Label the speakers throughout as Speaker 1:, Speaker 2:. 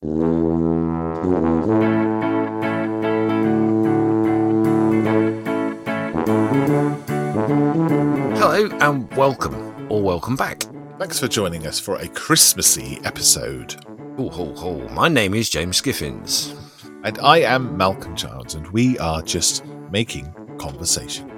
Speaker 1: Hello and welcome, or welcome back.
Speaker 2: Thanks for joining us for a Christmassy episode.
Speaker 1: Oh, ho, ho. My name is James Skiffins.
Speaker 2: And I am Malcolm Childs, and we are just making conversation.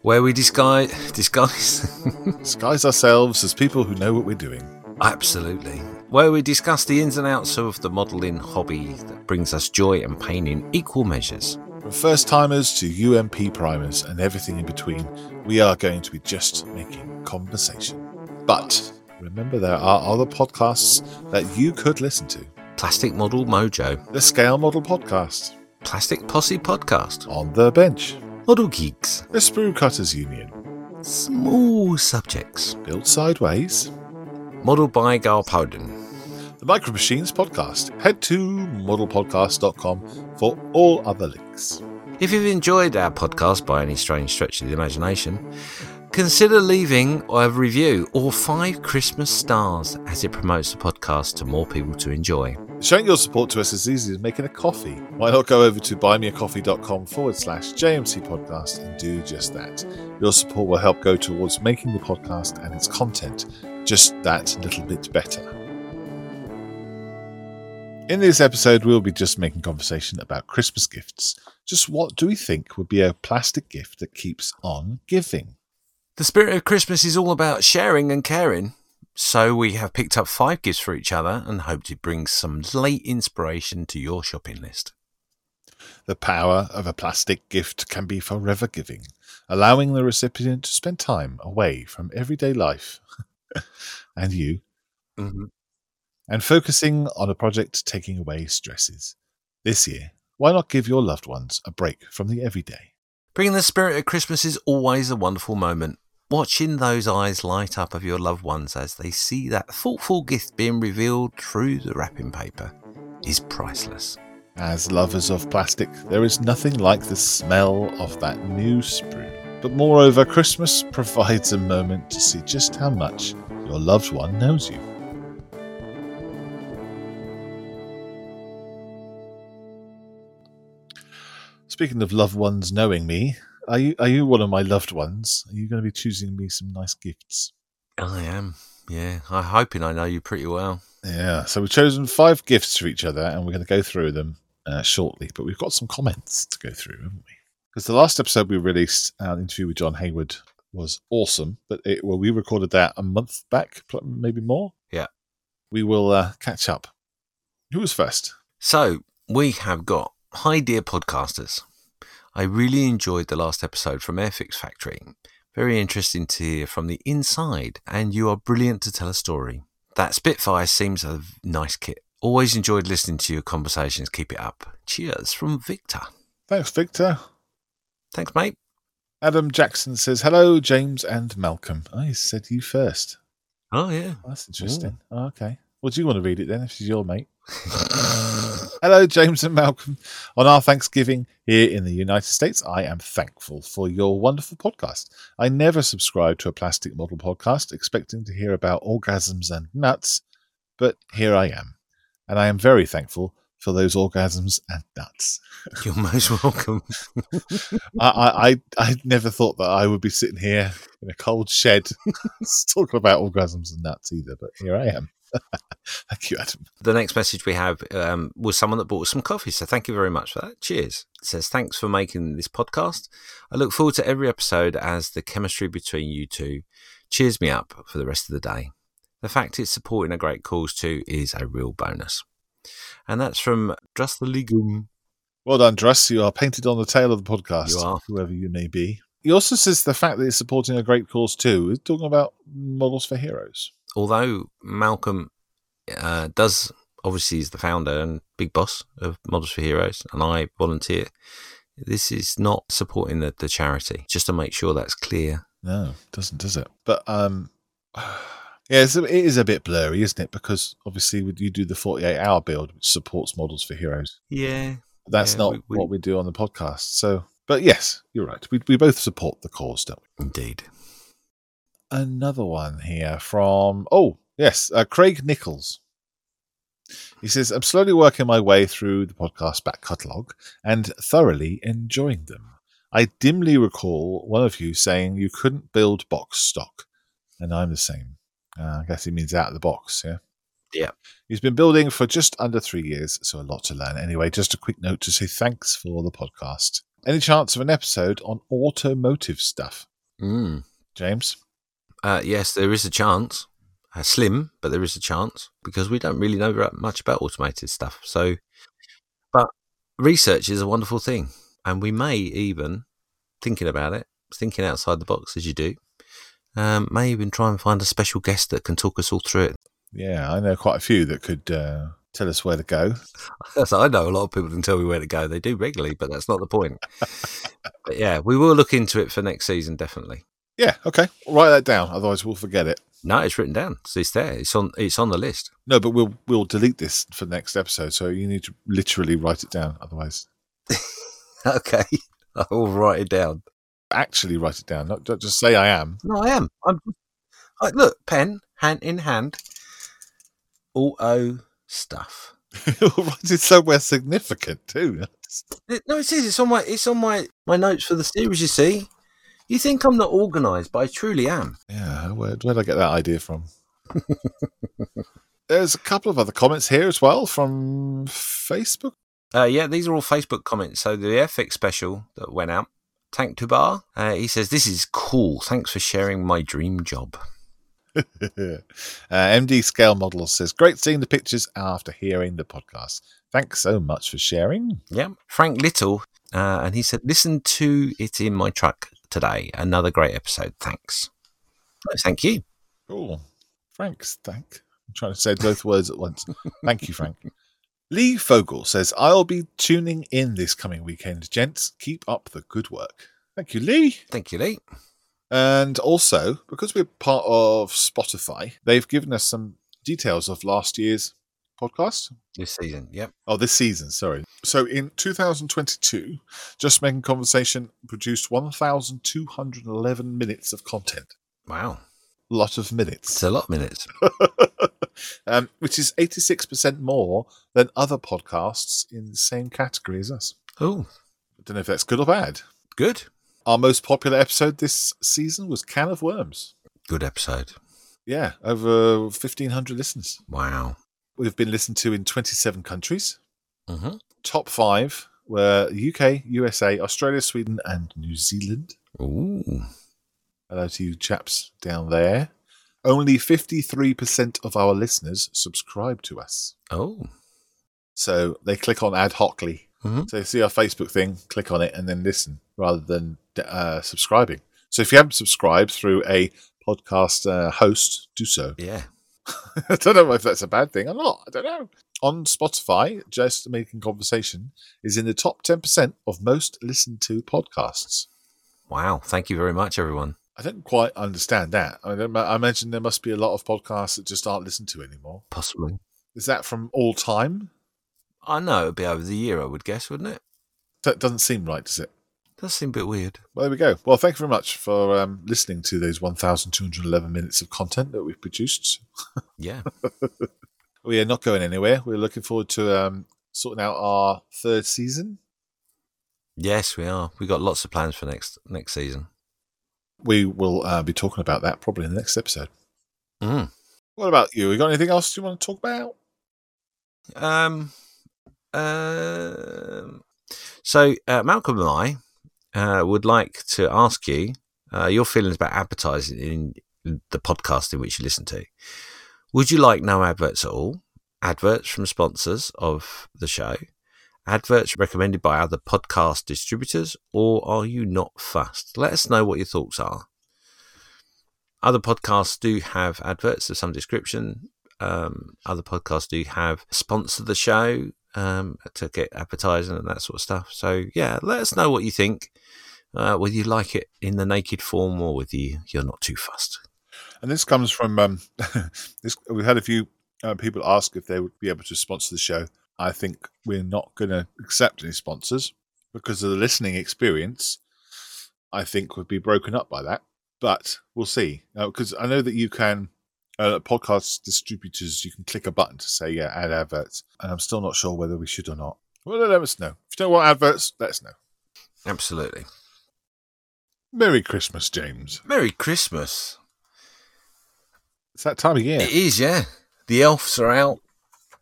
Speaker 1: Where we disguise. disguise?
Speaker 2: Disguise ourselves as people who know what we're doing.
Speaker 1: Absolutely. Where we discuss the ins and outs of the modelling hobby that brings us joy and pain in equal measures.
Speaker 2: From first timers to UMP primers and everything in between, we are going to be just making conversation. But remember, there are other podcasts that you could listen to.
Speaker 1: Plastic Model Mojo.
Speaker 2: The Scale Model Podcast,
Speaker 1: Plastic Posse Podcast.
Speaker 2: On the Bench,
Speaker 1: Model Geeks.
Speaker 2: the Sprue Cutters Union,
Speaker 1: Small subjects.
Speaker 2: Built Sideways,
Speaker 1: Modelled by Gal Powden.
Speaker 2: the Micro Machines Podcast. Head to modelpodcast.com for all other links.
Speaker 1: If you've enjoyed our podcast by any strange stretch of the imagination, consider leaving a review or five Christmas stars as it promotes the podcast to more people to enjoy.
Speaker 2: Showing your support to us is easy as making a coffee. Why not go over to buymeacoffee.com forward slash JMC podcast and do just that? Your support will help go towards making the podcast and its content just that little bit better. In this episode, we'll be just making conversation about Christmas gifts. Just what do we think would be a plastic gift that keeps on giving?
Speaker 1: The spirit of Christmas is all about sharing and caring. So we have picked up five gifts for each other and hope to bring some late inspiration to your shopping list.
Speaker 2: The power of a plastic gift can be forever giving, allowing the recipient to spend time away from everyday life and you,
Speaker 1: Mm-hmm.
Speaker 2: and focusing on a project taking away stresses. This year, why not give your loved ones a break from the everyday?
Speaker 1: Bringing the spirit of Christmas is always a wonderful moment. Watching those eyes light up of your loved ones as they see that thoughtful gift being revealed through the wrapping paper is priceless.
Speaker 2: As lovers of plastic, there is nothing like the smell of that new sprue. But moreover, Christmas provides a moment to see just how much your loved one knows you. Speaking of loved ones knowing me, are you are you one of my loved ones? Are you going to be choosing me some nice gifts?
Speaker 1: I am, yeah. I'm hoping I know you pretty well.
Speaker 2: Yeah, so we've chosen five gifts for each other, and we're going to go through them uh, shortly. But we've got some comments to go through, haven't we? Because the last episode we released, our interview with John Hayward, was awesome. But it, well, we recorded that a month back, maybe more.
Speaker 1: Yeah.
Speaker 2: We will uh, catch up. Who was first?
Speaker 1: So we have got Hi Dear Podcasters. I really enjoyed the last episode from Airfix Factory. Very interesting to hear from the inside, and you are brilliant to tell a story. That Spitfire seems a nice kit. Always enjoyed listening to your conversations. Keep it up. Cheers from Victor.
Speaker 2: Thanks, Victor.
Speaker 1: Thanks, mate.
Speaker 2: Adam Jackson says, "Hello, James and Malcolm." I said you first.
Speaker 1: Oh, yeah.
Speaker 2: That's interesting. Oh, okay. Well, do you want to read it then? If she's your mate. Hello, James and Malcolm. On our Thanksgiving here in the United States, I am thankful for your wonderful podcast. I never subscribed to a plastic model podcast expecting to hear about orgasms and nuts, but here I am. And I am very thankful for those orgasms and nuts.
Speaker 1: You're most welcome.
Speaker 2: I, I, I, I never thought that I would be sitting here in a cold shed talking about orgasms and nuts either, but here I am. Thank you, Adam.
Speaker 1: The next message we have um, was someone that bought us some coffee. So thank you very much for that. Cheers. It says, Thanks for making this podcast. I look forward to every episode as the chemistry between you two cheers me up for the rest of the day. The fact it's supporting a great cause too is a real bonus. And that's from Just the Legume.
Speaker 2: Well done, Dress. You are painted on the tail of the podcast,
Speaker 1: You are.
Speaker 2: whoever you may be. He also says the fact that it's supporting a great cause too. is talking about models for heroes.
Speaker 1: Although Malcolm uh, does obviously is the founder and big boss of Models for Heroes, and I volunteer. This is not supporting the, the charity, just to make sure that's clear.
Speaker 2: No, it doesn't, does it? But um, yeah, it's it is a bit blurry, isn't it? Because obviously, you do the forty-eight hour build, which supports models for heroes.
Speaker 1: Yeah,
Speaker 2: That's
Speaker 1: Yeah,
Speaker 2: not
Speaker 1: we- we-
Speaker 2: what we do on the podcast. So, but yes, you're right. We we both support the cause, don't we?
Speaker 1: indeed.
Speaker 2: Another one here from oh yes, uh, Craig Nichols. He says, I'm slowly working my way through the podcast back catalogue and thoroughly enjoying them. I dimly recall one of you saying you couldn't build box stock, and I'm the same. Uh, I guess he means out of the box, yeah?
Speaker 1: Yeah.
Speaker 2: He's been building for just under three years, so a lot to learn. Anyway, just a quick note to say thanks for the podcast. Any chance of an episode on automotive stuff?
Speaker 1: Mm.
Speaker 2: James?
Speaker 1: Uh, yes, there is a chance. Uh, slim, but there is a chance because we don't really know much about automated stuff. So, but research is a wonderful thing, and we may even thinking about it, thinking outside the box as you do. Um, may even try and find a special guest that can talk us all through it.
Speaker 2: Yeah, I know quite a few that could uh, tell us where to go.
Speaker 1: I know a lot of people can tell me where to go. They do regularly, but that's not the point. but yeah, we will look into it for next season, definitely.
Speaker 2: Yeah, okay. Write that down, otherwise we'll forget it.
Speaker 1: No, it's written down. It's there. It's on. It's on the list.
Speaker 2: No, but we'll we'll delete this for next episode, so you need to literally write it down, otherwise
Speaker 1: Okay, I'll write it down.
Speaker 2: actually write it down. Not, not just say I am.
Speaker 1: No, I am. I'm. I, look, pen, hand in hand. Auto stuff.
Speaker 2: write it somewhere significant too.
Speaker 1: No, it is. It's on my. It's on my my notes for the series. You see, you think I'm not organised, but I truly am.
Speaker 2: Yeah, where, where did I get that idea from? There's a couple of other comments here as well from Facebook.
Speaker 1: Uh, yeah, these are all Facebook comments. So the Airfix special that went out, Tank Tubar, uh, he says, This is cool. Thanks for sharing my dream job.
Speaker 2: uh, MD Scale Model says, Great seeing the pictures after hearing the podcast. Thanks so much for sharing.
Speaker 1: Yeah. Frank Little, uh, and he said, Listen to it in my truck today. Another great episode. Thanks. No, thank you.
Speaker 2: Cool. Frank's thank. I'm trying to say both words at once. Thank you, Frank. Lee Fogel says, I'll be tuning in this coming weekend, gents. Keep up the good work. Thank you, Lee.
Speaker 1: Thank you, Lee.
Speaker 2: And also, because we're part of Spotify, they've given us some details of last year's podcast.
Speaker 1: This season. Yep.
Speaker 2: Oh, this season, sorry. So in 2022, Just Making Conversation produced 1,211 minutes of content.
Speaker 1: Wow.
Speaker 2: lot of minutes.
Speaker 1: It's a lot of minutes.
Speaker 2: um, which is 86% more than other podcasts in the same category as us.
Speaker 1: Oh,
Speaker 2: I don't know if that's good or bad.
Speaker 1: good.
Speaker 2: Our most popular episode this season was Can of Worms.
Speaker 1: Good episode.
Speaker 2: Yeah, over 1,500 listens.
Speaker 1: Wow.
Speaker 2: We've been listened to in 27 countries.
Speaker 1: hmm
Speaker 2: Top five were UK, USA, Australia, Sweden, and New Zealand.
Speaker 1: Ooh.
Speaker 2: Hello to you chaps down there. Only 53% of our listeners subscribe to us.
Speaker 1: Oh.
Speaker 2: So they click on ad hocly.
Speaker 1: Mhm.
Speaker 2: So they see our Facebook thing, click on it, and then listen rather than uh, subscribing. So if you haven't subscribed through a podcast uh, host, do so.
Speaker 1: Yeah.
Speaker 2: I don't know if that's a bad thing or not. I don't know. On Spotify, Just Making Conversation is in the top 10% of most listened to podcasts.
Speaker 1: Wow. Thank you very much, everyone.
Speaker 2: I don't quite understand that. I, I imagine there must be a lot of podcasts that just aren't listened to anymore.
Speaker 1: Possibly.
Speaker 2: Is that from all time?
Speaker 1: I know it'd be over the year, I would guess, wouldn't it?
Speaker 2: That doesn't seem right, does it?
Speaker 1: Does seem a bit weird.
Speaker 2: Well, there we go. Well, thank you very much for um, listening to those 1,211 minutes of content that we've produced.
Speaker 1: Yeah.
Speaker 2: We are not going anywhere. We're looking forward to um, sorting out our third season.
Speaker 1: yes, we are. We've got lots of plans for next next season.
Speaker 2: We will uh, be talking about that probably in the next episode.
Speaker 1: Mm.
Speaker 2: What about you? You got anything else you want to talk about?
Speaker 1: Um. Um. so uh, Malcolm and I uh, would like to ask you uh, your feelings about advertising in the podcast in which you listen to. Would you like no adverts at all? Adverts from sponsors of the show? Adverts recommended by other podcast distributors, or are you not fussed? Let us know what your thoughts are. Other podcasts do have adverts of some description. Um, other podcasts do have sponsor the show um, to get advertising and that sort of stuff. So yeah, let us know what you think. Uh, whether you like it in the naked form or whether you, you're not too fussed.
Speaker 2: And this comes from um, this. We've had a few uh, people ask if they would be able to sponsor the show. I think we're not going to accept any sponsors because of the listening experience. I think would be broken up by that, but we'll see. Because I know that you can Uh, podcast distributors, you can click a button to say, yeah, add adverts. And I'm still not sure whether we should or not. Well, let us know. If you don't want adverts, let us know.
Speaker 1: Absolutely.
Speaker 2: Merry Christmas, James.
Speaker 1: Merry Christmas.
Speaker 2: It's that time of year.
Speaker 1: It is, yeah. The elves are out.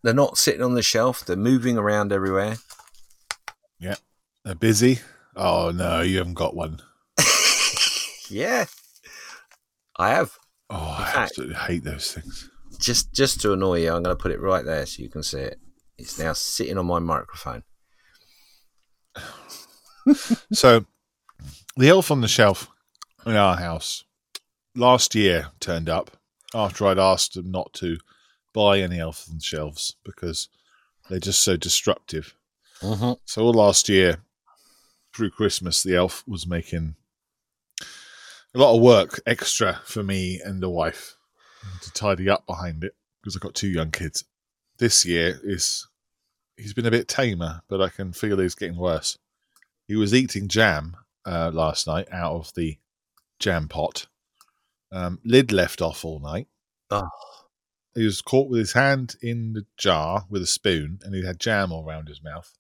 Speaker 1: They're not sitting on the shelf. They're moving around everywhere. Yeah.
Speaker 2: They're busy. Oh, no, you haven't got one.
Speaker 1: Yeah, I have.
Speaker 2: Oh, I
Speaker 1: fact-
Speaker 2: absolutely hate those things.
Speaker 1: Just just to annoy you, I'm going to put it right there so you can see it. It's now sitting on my microphone.
Speaker 2: So, the elf on the shelf in our house last year turned up after I'd asked them not to buy any elf on the shelves because they're just so destructive.
Speaker 1: Mm-hmm.
Speaker 2: So, all last year through Christmas, the elf was making a lot of work extra for me and the wife to tidy up behind it because I've got two young kids. This year is he's been a bit tamer, but I can feel he's getting worse. He was eating jam uh, last night out of the jam pot. Um, lid left off all night.
Speaker 1: Oh.
Speaker 2: He was caught with his hand in the jar with a spoon, and he had jam all around his mouth.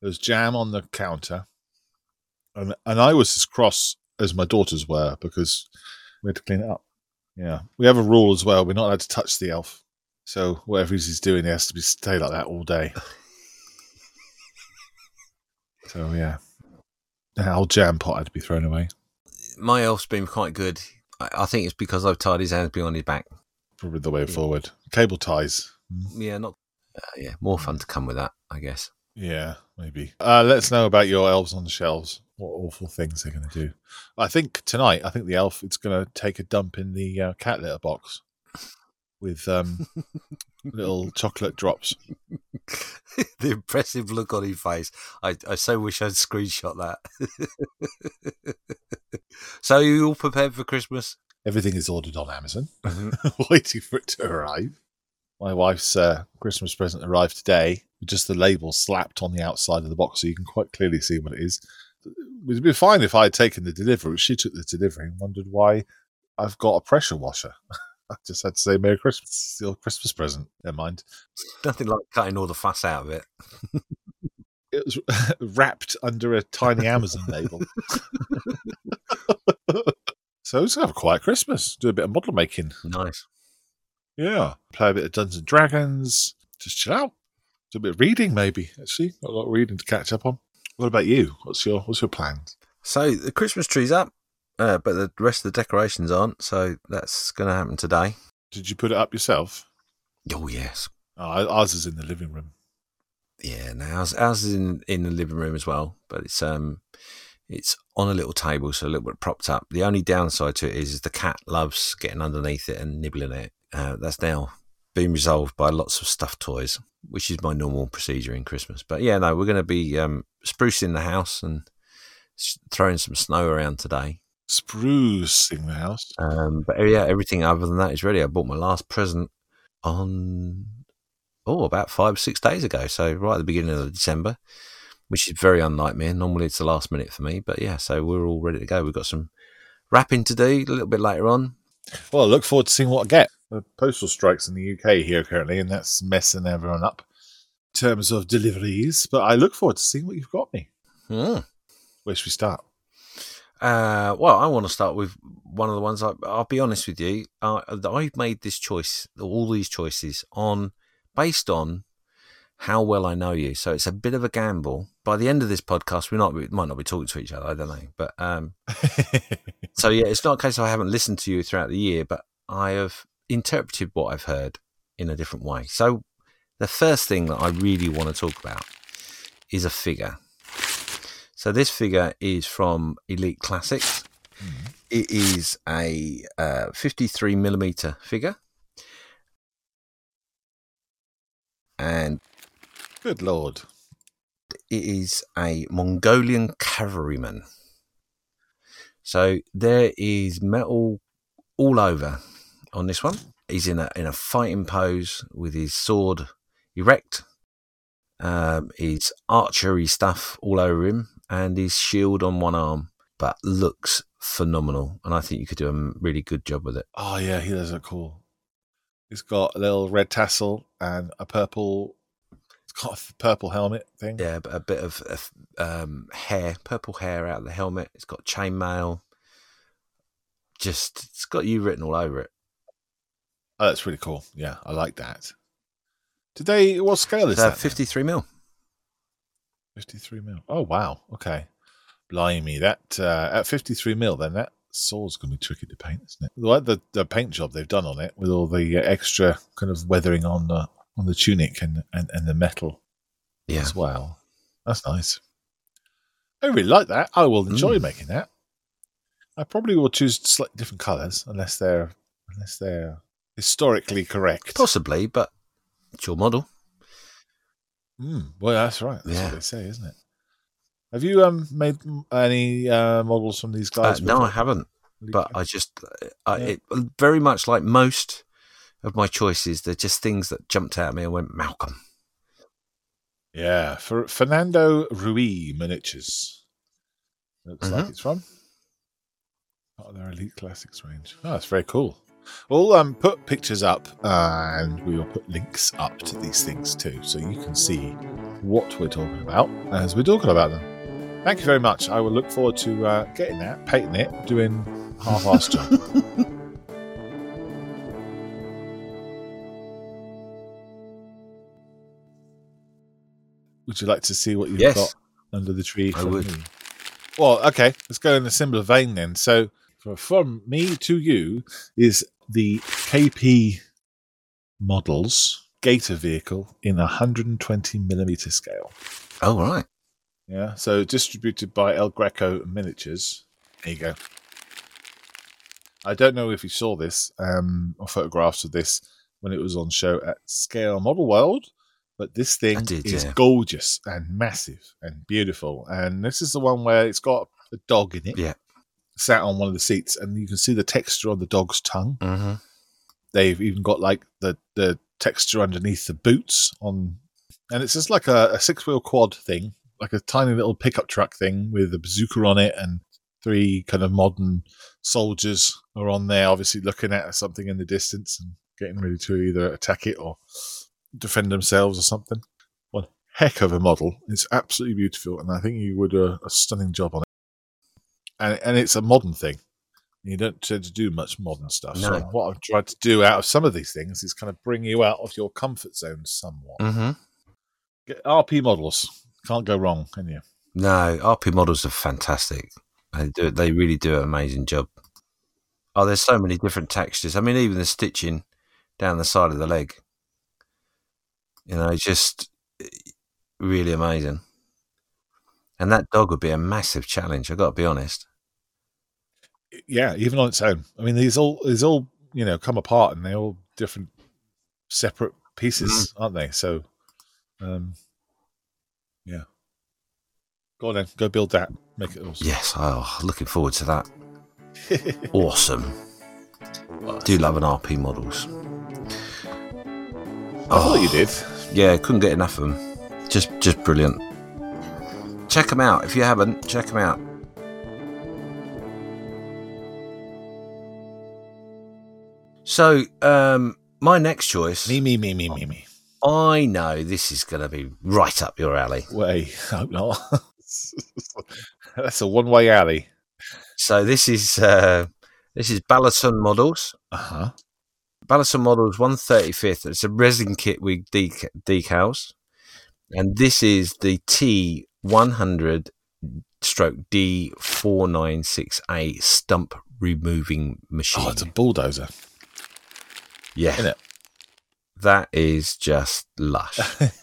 Speaker 2: There was jam on the counter, and and I was as cross as my daughters were because we had to clean it up. Yeah, we have a rule as well. We're not allowed to touch the elf. So whatever he's doing, he has to be stay like that all day. so yeah, the whole jam pot had to be thrown away.
Speaker 1: My elf's been quite good. I, I think it's because I've tied his hands behind his back.
Speaker 2: Probably the way forward. Cable ties.
Speaker 1: Yeah, not. Uh, yeah, more fun to come with that, I guess.
Speaker 2: Yeah, maybe. Uh, let us know about your elves on the shelves. What awful things they're going to do. I think tonight, I think the elf is going to take a dump in the uh, cat litter box with um, little chocolate drops.
Speaker 1: the impressive look on his face. I, I so wish I'd screenshot that. so, you all prepared for Christmas?
Speaker 2: Everything is ordered on Amazon, waiting for it to arrive. My wife's uh, Christmas present arrived today with just the label slapped on the outside of the box so you can quite clearly see what it is. It would be fine if I had taken the delivery. She took the delivery and wondered why I've got a pressure washer. I just had to say Merry Christmas. It's your Christmas present. Never mind.
Speaker 1: Nothing like cutting all the fuss out of it.
Speaker 2: It was wrapped under a tiny Amazon label. so let's have a quiet Christmas. Do a bit of model making.
Speaker 1: Nice.
Speaker 2: Yeah. Play a bit of Dungeons and Dragons. Just chill out. Do a bit of reading, maybe. Actually, got a lot of reading to catch up on. What about you? What's your What's your plans?
Speaker 1: So, the Christmas tree's up, uh, but the rest of the decorations aren't. So, that's going to happen today.
Speaker 2: Did you put it up yourself?
Speaker 1: Oh, yes.
Speaker 2: Oh, ours is in the living room.
Speaker 1: Yeah, no, ours, ours is in, in the living room as well, but it's um it's on a little table, so a little bit propped up. The only downside to it is, is the cat loves getting underneath it and nibbling it. Uh, that's now been resolved by lots of stuffed toys, which is my normal procedure in Christmas. But yeah, no, we're going to be um, sprucing the house and throwing some snow around today.
Speaker 2: Sprucing the house.
Speaker 1: Um, but yeah, everything other than that is ready. I bought my last present on oh about five six days ago, so right at the beginning of December, which is very unlike me. Normally it's the last minute for me, but yeah, so we're all ready to go. We've got some wrapping to do a little bit later on.
Speaker 2: Well, I look forward to seeing what I get. The postal strikes in the UK here currently, and that's messing everyone up in terms of deliveries. But I look forward to seeing what you've got me.
Speaker 1: Hmm.
Speaker 2: Where should we start?
Speaker 1: Uh, well, I want to start with one of the ones. I, I'll be honest with you. Uh, I've made this choice, all these choices, on based on how well I know you. So it's a bit of a gamble. By the end of this podcast, we not we might not be talking to each other. I don't know, but um, so yeah, it's not a case of I haven't listened to you throughout the year, but I have interpreted what I've heard in a different way. So the first thing that I really want to talk about is a figure. So this figure is from Elite Classics. It is a uh, 53 millimeter figure, and
Speaker 2: Good lord.
Speaker 1: it is a Mongolian cavalryman. So there is metal all over on this one. He's in a in a fighting pose with his sword erect. Um, his archery stuff all over him, and his shield on one arm, but looks phenomenal. And I think you could do a really good job with it.
Speaker 2: Oh yeah, he does look cool. It's got a little red tassel and a purple. It's got a purple helmet thing.
Speaker 1: Yeah, a bit of um, hair, purple hair out of the helmet. It's got chainmail. Just, it's got you written all over it.
Speaker 2: Oh, that's really cool. Yeah, I like that. Today, what scale is
Speaker 1: Uh,
Speaker 2: that?
Speaker 1: 53 mil.
Speaker 2: 53 mil. Oh, wow. Okay. Blimey. That, uh, at 53 mil, then that sword's going to be tricky to paint, isn't it? Like the, the paint job they've done on it with all the uh, extra kind of weathering on the, on the tunic and, and, and the metal
Speaker 1: Yeah.
Speaker 2: as well. That's nice. I really like that. I will enjoy
Speaker 1: Mm.
Speaker 2: making that. I probably will choose slightly different colours unless they're unless they're historically correct.
Speaker 1: Possibly, but it's your model.
Speaker 2: Mm, well, that's right. That's
Speaker 1: Yeah.
Speaker 2: what they say, isn't it? Have you um made any uh, models from these
Speaker 1: Uh,
Speaker 2: guys?
Speaker 1: no, I haven't. But I just, I,
Speaker 2: Yeah.
Speaker 1: it, very much like most of my choices, they're just things that jumped out at me and went, Malcolm.
Speaker 2: yeah, for Fernando Ruiz Miniatures. Looks like
Speaker 1: Mhm.
Speaker 2: it's from part of their Elite Classics range. Oh, that's very cool. We'll um, put pictures up uh, and we will put links up to these things too, so you can see what we're talking about as we're talking about them. Thank you very much. I will look forward to uh, getting that, painting it, doing half-assed job. Would you like to see what you've
Speaker 1: Yes.
Speaker 2: got under the tree?
Speaker 1: I would.
Speaker 2: me? Well, okay, let's go in a similar vein then. So, from me to you is the RP models Gator vehicle in a 120 millimeter scale.
Speaker 1: Oh, right.
Speaker 2: Yeah, so distributed by El Greco Miniatures. There you go. I don't know if you saw this um, or photographs of this when it was on show at Scale Model World, but this thing
Speaker 1: did,
Speaker 2: is
Speaker 1: yeah.
Speaker 2: gorgeous and massive and beautiful. And this is the one where it's got a dog in it,
Speaker 1: Yeah.
Speaker 2: Sat on one of the seats, and you can see the texture on the dog's tongue.
Speaker 1: hmm
Speaker 2: They've even got like the the texture underneath the boots on, and it's just like a, a six wheel quad thing, like a tiny little pickup truck thing with a bazooka on it, and three kind of modern soldiers are on there, obviously looking at something in the distance and getting ready to either attack it or defend themselves or something. One heck of a model. It's absolutely beautiful, and I think you would do a, a stunning job on it. And and it's a modern thing. You don't tend to do much modern stuff. So what I've tried to do out of some of these things is kind of bring you out of your comfort zone somewhat.
Speaker 1: hmm
Speaker 2: Get RP models. Can't go wrong, can you?
Speaker 1: No, RP models are fantastic. They do. They really do an amazing job. Oh, there's so many different textures. I mean, even the stitching down the side of the leg. You know, it's just really amazing. And that dog would be a massive challenge. I've got to be honest.
Speaker 2: Yeah, even on its own. I mean, these all these all you know come apart and they're all different, separate pieces, aren't they? So, um, yeah. Go on then, go build that, make it awesome.
Speaker 1: Yes, oh, looking forward to that. Awesome. Do love an RP models.
Speaker 2: I thought you did.
Speaker 1: Yeah, couldn't get enough of them. Just, just brilliant. Check them out if you haven't. Check them out. So, um, my next choice,
Speaker 2: Me, me, me, me, me, me.
Speaker 1: I know this is going to be right up your alley.
Speaker 2: Way, hope not. That's a one-way alley.
Speaker 1: So this is uh, this is Balaton models.
Speaker 2: Uh huh.
Speaker 1: Balaton models one thirty fifth. It's a resin kit with dec- decals, and this is the T one hundred stroke D four nine six A stump removing machine.
Speaker 2: Oh, it's a bulldozer,
Speaker 1: yeah,
Speaker 2: isn't it?
Speaker 1: that is just lush.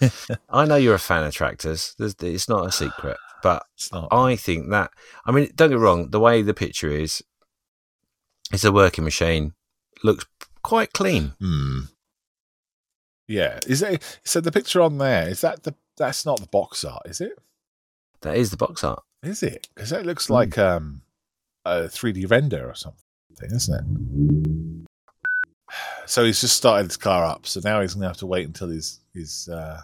Speaker 1: I know you're a fan of tractors. There's, it's not a secret, but. I think that I mean, don't get wrong. The way the picture is, it's a working machine. Looks quite clean.
Speaker 2: Hmm. Yeah. Is it? So the picture on there is that the? That's not the box art, is it?
Speaker 1: That is the box art.
Speaker 2: Is it? Because that looks
Speaker 1: Hmm.
Speaker 2: like um, a 3D render or something, isn't it? So he's just started his car up. So now he's gonna have to wait until his his uh,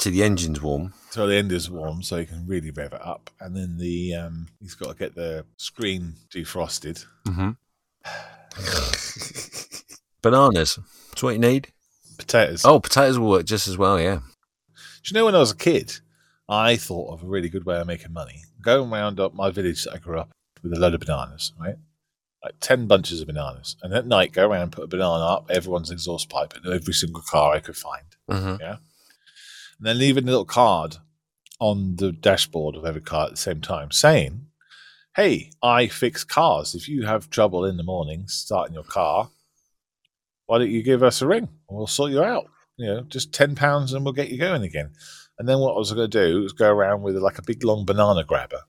Speaker 1: To the engine's warm.
Speaker 2: till the end is warm, so he can really rev it up. And then the um, he's got to get the screen defrosted.
Speaker 1: Mm-hmm. Bananas. That's what you need.
Speaker 2: Potatoes.
Speaker 1: Oh, potatoes will work just as well. Yeah.
Speaker 2: Do you know when I was a kid, I thought of a really good way of making money. Going round up my village that I grew up with a load of bananas, right? Like 10 bunches of bananas. And at night, go around and put a banana up everyone's exhaust pipe in every single car I could find.
Speaker 1: Mm-hmm.
Speaker 2: And then leave a little card on the dashboard of every car at the same time saying, Hey, I fix cars. If you have trouble in the morning starting your car, why don't you give us a ring we'll sort you out? You know, just ten pounds and we'll get you going again. And then what I was going to do was go around with like a big long banana grabber,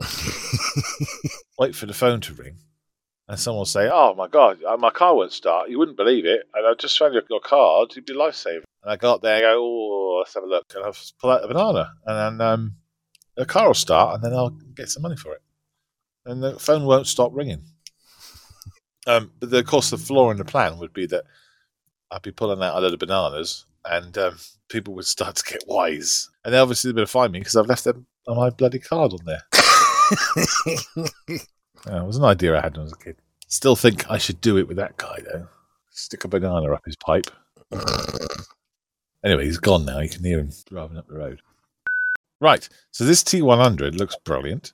Speaker 2: wait for the phone to ring, and someone will say, "Oh my god, uh, my car won't start. You wouldn't believe it." And I just found your, your card. You'd be lifesaver. And I got there, and go, "Oh, let's have a look," and I'll pull out the banana, and then um, the car will start, and then I'll get some money for it, and the phone won't stop ringing. Um, but the, of course, the flaw in the plan would be that I'd be pulling out a load of bananas, and um, people would start to get wise, and they obviously to find me because I've left them on my bloody card on there. Yeah, it was an idea I had when I was a kid. Still think I should do it with that guy though. Stick a banana up his pipe. Anyway, he's gone now. You can hear him driving up the road. Right. So this T100 looks brilliant.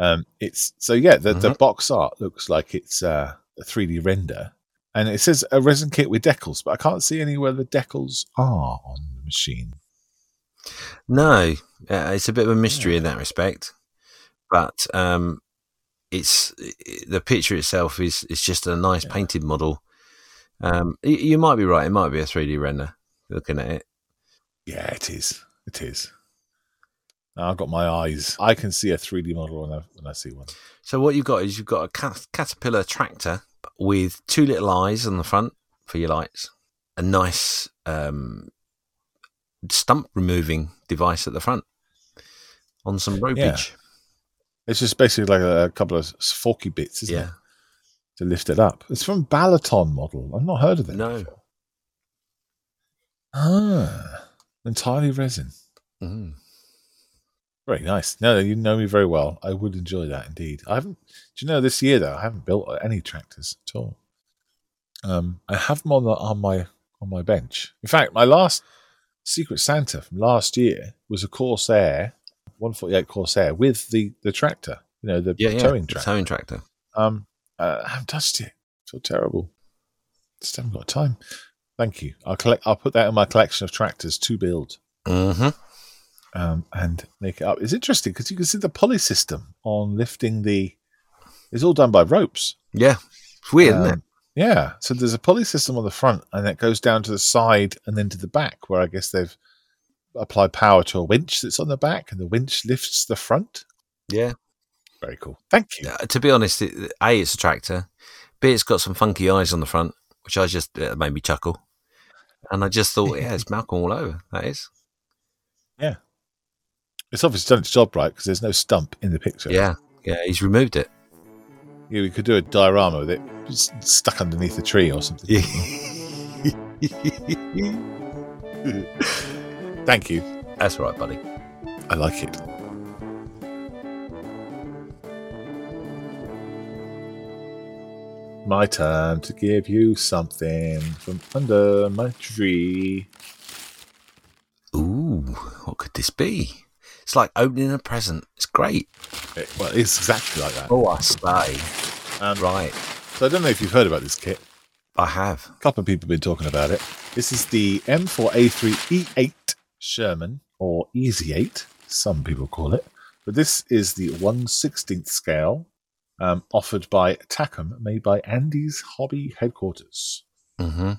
Speaker 2: Um, it's so yeah. The, the
Speaker 1: Mhm.
Speaker 2: box art looks like it's uh, a 3D render, and it says a resin kit with decals, but I can't see anywhere the decals are on the machine.
Speaker 1: No, uh, it's a bit of a mystery in that respect, but um, it's the picture itself is is just a nice
Speaker 2: Yeah.
Speaker 1: painted model. Um, you, you might be right; it might be a three D render. Looking at it,
Speaker 2: Yeah, it is. It is. I've got my eyes. I can see a 3D model when I when I see one.
Speaker 1: so what you've got is you've got a cat- caterpillar tractor with two little eyes on the front for your lights, a nice um, stump removing device at the front on some ropage.
Speaker 2: It's just basically like a, a couple of forky bits, isn't
Speaker 1: Yeah.
Speaker 2: it? To lift it up. It's from Balaton model. I've not heard of it.
Speaker 1: No.
Speaker 2: Before. Ah, entirely resin.
Speaker 1: Mm.
Speaker 2: Very nice. No, you know me very well. I would enjoy that indeed. I haven't. Do you know this year though? I haven't built any tractors at all. Um, I have them on the, on my on my bench. In fact, my last Secret Santa from last year was a Corsair, 148 Corsair with the the tractor. You know, the
Speaker 1: Yeah, yeah.
Speaker 2: towing
Speaker 1: the
Speaker 2: tractor.
Speaker 1: Towing tractor.
Speaker 2: Um, uh, I haven't touched it. So terrible. Just haven't got time. Thank you. I'll collect. I'll put that in my collection of tractors to build
Speaker 1: hmm
Speaker 2: um, and make it up. It's interesting because you can see the pulley system on lifting the. It's all done by ropes.
Speaker 1: Yeah, it's weird, isn't it?
Speaker 2: Um, Yeah. So there's a pulley system on the front, and it goes down to the side and then to the back, where I guess they've applied power to a winch that's on the back, and the winch lifts the front.
Speaker 1: Yeah.
Speaker 2: Very cool. Thank you.
Speaker 1: Uh, to be honest, it, a it's a tractor. B it's got some funky eyes on the front, which I just made me chuckle. And I just thought, yeah, it's Malcolm all over. That is.
Speaker 2: It's obviously done its job right because there's no stump in the picture.
Speaker 1: Yeah, yeah. He's removed it.
Speaker 2: Yeah, we could do a diorama with it stuck underneath a tree or something. Thank you.
Speaker 1: That's right, buddy.
Speaker 2: I like it. My turn to give you something from under my tree.
Speaker 1: Ooh, what could this be? It's like opening a present. It's great.
Speaker 2: It- well, it's exactly like that.
Speaker 1: Oh, I say.
Speaker 2: Um,
Speaker 1: Right,
Speaker 2: So I don't know if you've heard about this kit.
Speaker 1: I have.
Speaker 2: A couple of people have been talking about it. This is the M4A3E8 Sherman, or Easy 8, some people call it. But this is the 116th scale um, offered by Tacom, made by Andy's Hobby Headquarters.
Speaker 1: hmm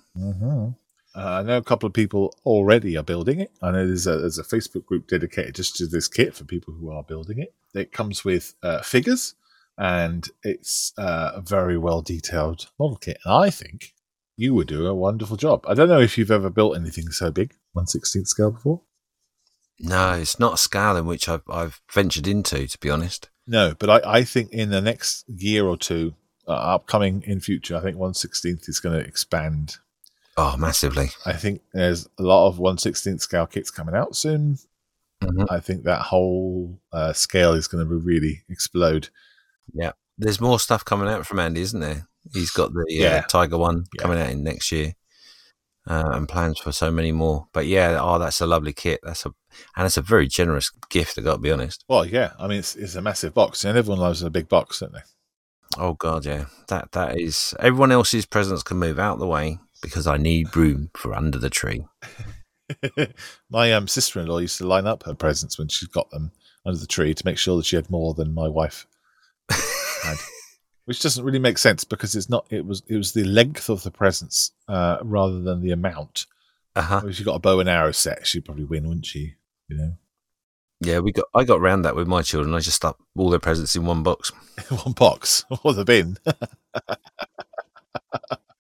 Speaker 2: Uh, I know a couple of people already are building it. I know there's a, there's a Facebook group dedicated just to this kit for people who are building it. It comes with uh, figures and it's uh, a very well detailed model kit. And I think you would do a wonderful job. I don't know if you've ever built anything so big, 116th scale before.
Speaker 1: No, it's not a scale in which I've, I've ventured into, to be honest.
Speaker 2: No, but I, I think in the next year or two, uh, upcoming in future, I think 116th is going to expand
Speaker 1: Oh, massively.
Speaker 2: I think there's a lot of 116th scale kits coming out soon.
Speaker 1: Mhm.
Speaker 2: I think that whole uh, scale is going to really explode. Yeah.
Speaker 1: There's more stuff coming out from Andy, isn't there? He's got the uh, Tiger one
Speaker 2: Yeah.
Speaker 1: coming out in next year. uh, and plans for so many more. But yeah, oh, that's a lovely kit. That's a and it's a very generous gift. I got to be honest.
Speaker 2: Well, yeah. I mean, it's, it's a massive box, and everyone loves a big box, don't they?
Speaker 1: Oh god, yeah. That that is everyone else's presents can move out the way because I need room for under the tree.
Speaker 2: my um, sister-in-law used to line up her presents when she got them under the tree to make sure that she had more than my wife had. Which doesn't really make sense because it's not. It was it was the length of the presents uh, rather than the amount.
Speaker 1: Uh huh.
Speaker 2: If she got a bow and arrow set, she'd probably win, wouldn't she? You know,
Speaker 1: Yeah, we got. I got around that with my children. I just stuck all their presents in one box.
Speaker 2: one box or the bin.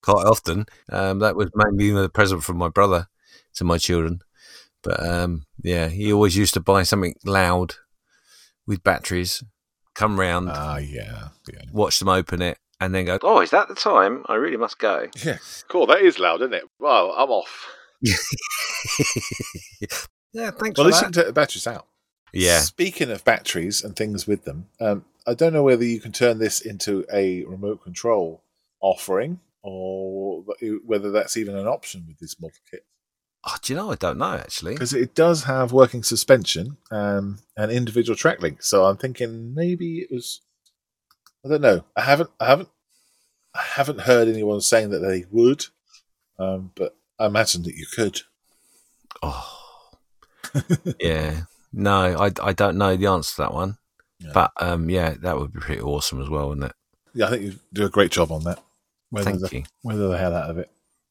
Speaker 1: Quite often, um, that was mainly the present from my brother to my children. But um, yeah, he always used to buy something loud with batteries, come round,
Speaker 2: Ah, yeah, yeah,
Speaker 1: watch them open it, and then go, "Oh, is that the time? I really must go."
Speaker 2: yeah. Cool. That is loud, isn't it? Well, I'm off.
Speaker 1: yeah, thanks
Speaker 2: Well,
Speaker 1: for
Speaker 2: you
Speaker 1: that.
Speaker 2: the batteries out.
Speaker 1: Yeah,
Speaker 2: Speaking of batteries and things with them, um, I don't know whether you can turn this into a remote control offering or whether that's even an option with this model kit.
Speaker 1: oh, do you know? I don't know actually.
Speaker 2: Because it does have working suspension um, and individual track links. So I'm thinking maybe it was. I don't know. I haven't. I haven't. I haven't heard anyone saying that they would, um, but I imagine that you could.
Speaker 1: Oh, yeah. No, I, I don't know the answer to that one.
Speaker 2: Yeah.
Speaker 1: But um, yeah, that would be pretty awesome as well, wouldn't it?
Speaker 2: Yeah, I think you do a great job on that. Whether
Speaker 1: Thank
Speaker 2: the,
Speaker 1: you.
Speaker 2: whether the hell out of it.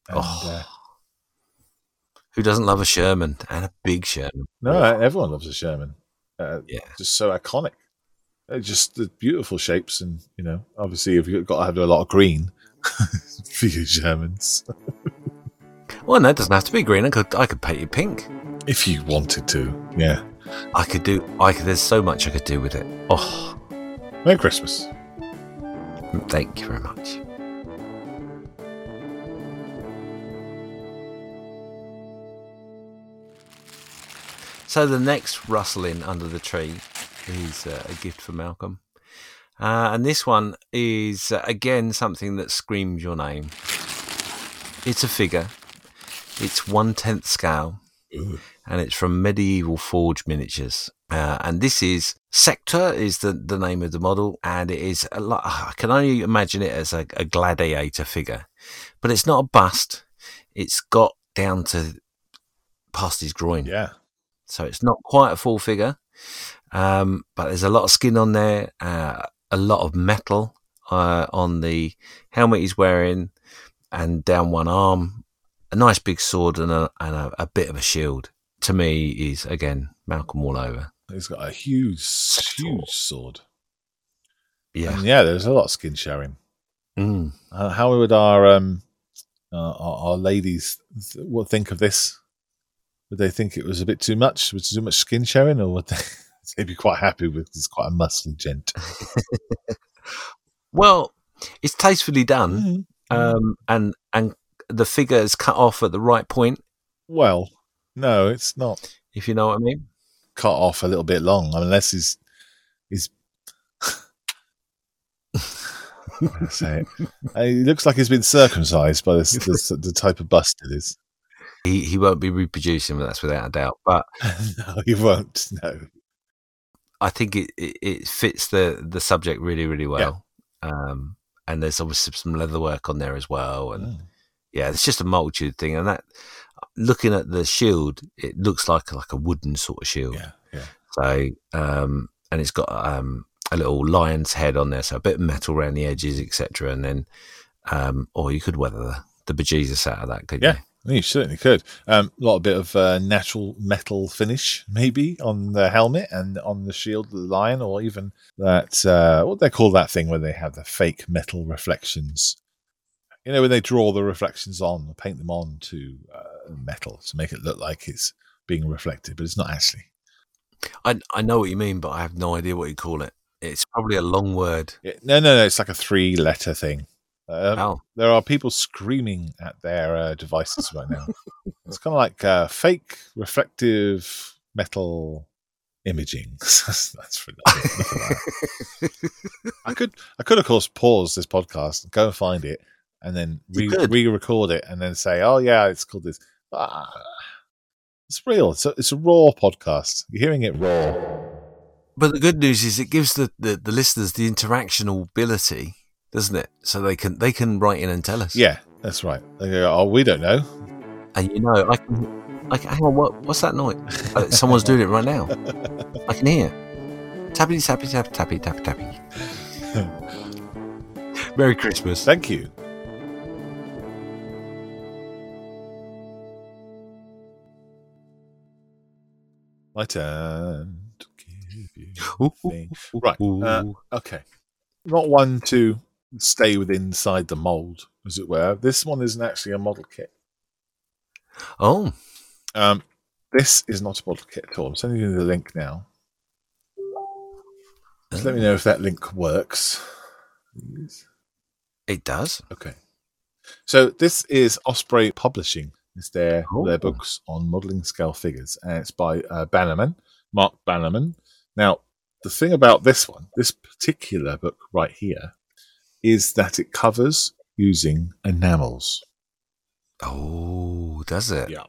Speaker 2: And,
Speaker 1: Oh.
Speaker 2: uh,
Speaker 1: Who doesn't love a Sherman and a big Sherman?
Speaker 2: no, everyone loves a Sherman. Uh,
Speaker 1: Yeah.
Speaker 2: just so iconic. Uh, just the beautiful shapes, and you know, obviously, if you've got to have a lot of green for your Shermans,
Speaker 1: Well, no, it doesn't have to be green. I could I could paint it pink.
Speaker 2: if you wanted to, yeah.
Speaker 1: I could do. I could. There's so much I could do with it. Oh,
Speaker 2: Merry Christmas.
Speaker 1: thank you very much. So the next rustling under the tree is uh, a gift for Malcolm, uh, and this one is uh, again something that screams your name. It's a figure. It's one tenth scale, and it's from Medieval Forge Miniatures. Uh, and this is Sector is the, the name of the model, and it is a lot. I can only imagine it as a, a gladiator figure, but it's not a bust. It's got down to past his groin,
Speaker 2: Yeah.
Speaker 1: So it's not quite a full figure. Um, but there's a lot of skin on there, uh, a lot of metal uh, on the helmet he's wearing, and down one arm, a nice big sword and a and a, a bit of a shield. To me, is again Malcolm all over.
Speaker 2: He's got a huge, huge sword.
Speaker 1: Yeah.
Speaker 2: And yeah, there's a lot of skin showing.
Speaker 1: Mm.
Speaker 2: Uh, how would our um uh, our, our ladies th- what think of this? Would they think it was a bit too much? Was too much skin showing, or would they they'd be quite happy with this quite a muscly gent?
Speaker 1: Well, it's tastefully done,
Speaker 2: Mm-hmm.
Speaker 1: um, and and the figure is cut off at the right point,
Speaker 2: Well, no, it's not
Speaker 1: if you know what I mean.
Speaker 2: cut off a little bit long, unless he's he's. Say it. Uh, He looks like he's been circumcised by this, this the type of bust it is.
Speaker 1: He he won't be reproducing, that's without a doubt. But
Speaker 2: no, he won't. No.
Speaker 1: I think it, it, it fits the the subject really really well. Um, and there's obviously some leather work on there as well, and
Speaker 2: Mm.
Speaker 1: yeah, it's just a multitude thing. And that looking at the shield, it looks like like a wooden sort of shield.
Speaker 2: Yeah, yeah.
Speaker 1: So um, and it's got um a little lion's head on there, so a bit of metal around the edges, etc. And then um, or you could weather the, the bejesus out of that, could
Speaker 2: Yeah.
Speaker 1: you?
Speaker 2: You certainly could. Um, a lot of bit of uh, natural metal finish, maybe on the helmet and on the shield of the lion, or even that uh, what they call that thing where they have the fake metal reflections. You know, when they draw the reflections on, paint them on to uh, metal to make it look like it's being reflected, but it's not actually.
Speaker 1: I I know what you mean, but I have no idea what you call it. It's probably a long word.
Speaker 2: Yeah, no, no, no. It's like a three-letter thing. Um,
Speaker 1: Oh,
Speaker 2: there are people screaming at their uh, devices right now. it's kind of like uh, fake reflective metal imaging. That's for nothing. I could, I could, of course, pause this podcast and go and find it and then re- re-record it and then say, "Oh yeah, it's called this." Ah, it's real. It's a, it's a raw podcast. You're hearing it raw.
Speaker 1: But the good news is it gives the, the, the listeners the interactional ability, doesn't it? So they can they can write in and tell us.
Speaker 2: Yeah, that's right. They go, "Oh, we don't know."
Speaker 1: And you know, I can, I can hang on. What what's that noise? Uh, someone's doing it right now. I can hear. Tappy tappy tap tappy tappy tappy. Merry Christmas.
Speaker 2: Thank you. My turn Right, uh, Okay. Not one to stay within inside the mold, as it were. This one isn't actually a model kit.
Speaker 1: oh,
Speaker 2: Um, this is not a model kit at all. I'm sending you the link now. Just let me know if that link works.
Speaker 1: it does.
Speaker 2: Okay. So this is Osprey Publishing. It's their
Speaker 1: Oh.
Speaker 2: their books on modelling scale figures, and it's by uh, Bannerman, Mark Bannerman. Now, the thing about this one, this particular book right here, is that it covers using enamels.
Speaker 1: Oh, does it?
Speaker 2: Yeah.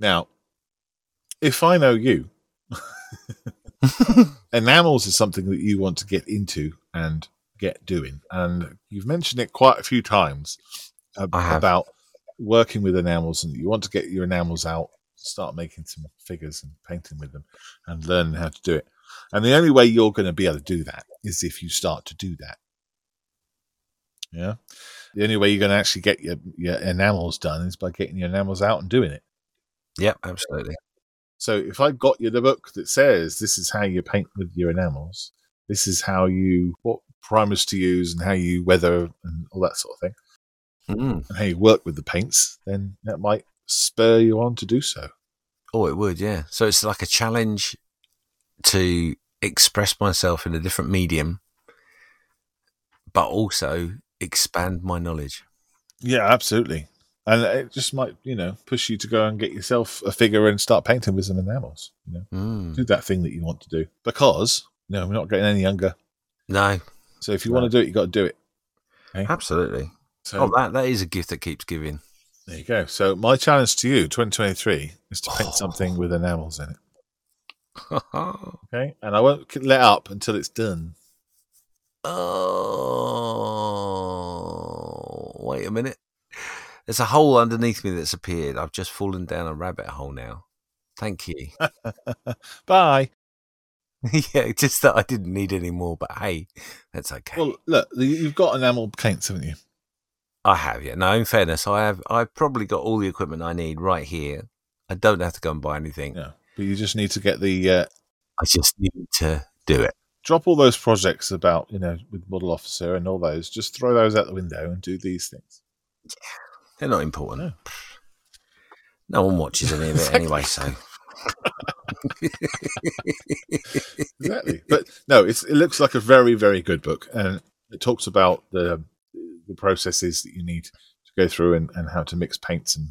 Speaker 2: Now, if I know you, enamels is something that you want to get into and get doing, and you've mentioned it quite a few times ab- about working with enamels, and you want to get your enamels out, start making some figures and painting with them, and learn how to do it. And the only way you're going to be able to do that is if you start to do that. Yeah. The only way you're going to actually get your, your enamels done is by getting your enamels out and doing it.
Speaker 1: Yep, absolutely.
Speaker 2: So if I've got you the book that says this is how you paint with your enamels, this is how you what primers to use and how you weather and all that sort of thing,
Speaker 1: Mm.
Speaker 2: and how you work with the paints, then that might spur you on to do so.
Speaker 1: Oh, it would, yeah. So it's like a challenge to express myself in a different medium, but also expand my knowledge.
Speaker 2: Yeah, absolutely. And it just might, you know, push you to go and get yourself a figure and start painting with some enamels. You know,
Speaker 1: Mm.
Speaker 2: do that thing that you want to do because you know we're not getting any younger.
Speaker 1: No,
Speaker 2: So if you
Speaker 1: Right.
Speaker 2: want to do it, you got to do it.
Speaker 1: absolutely.
Speaker 2: So
Speaker 1: Oh, that that is a gift that keeps giving.
Speaker 2: There you go. So my challenge to you, 2023, is to paint
Speaker 1: Oh.
Speaker 2: something with enamels in it. Okay, and I won't let up until it's done.
Speaker 1: Wait a minute. There's a hole underneath me that's appeared. I've just fallen down a rabbit hole now. Thank you.
Speaker 2: Bye.
Speaker 1: yeah, just that I didn't need any more, but hey, that's okay.
Speaker 2: Well, look, you've got enamel paints, haven't you?
Speaker 1: I have, yeah. No, in fairness, I have. I've probably got all the equipment I need right here. I don't have to go and buy anything.
Speaker 2: Yeah. But you just need to get the uh,
Speaker 1: I just need to do it.
Speaker 2: Drop all those projects about you know with model officer and all those. Just throw those out the window and do these things.
Speaker 1: They're not important. No no one watches any of it anyway, so
Speaker 2: Exactly. but no, it's it looks like a very very good book, and it talks about the the processes that you need to go through and, and how to mix paints and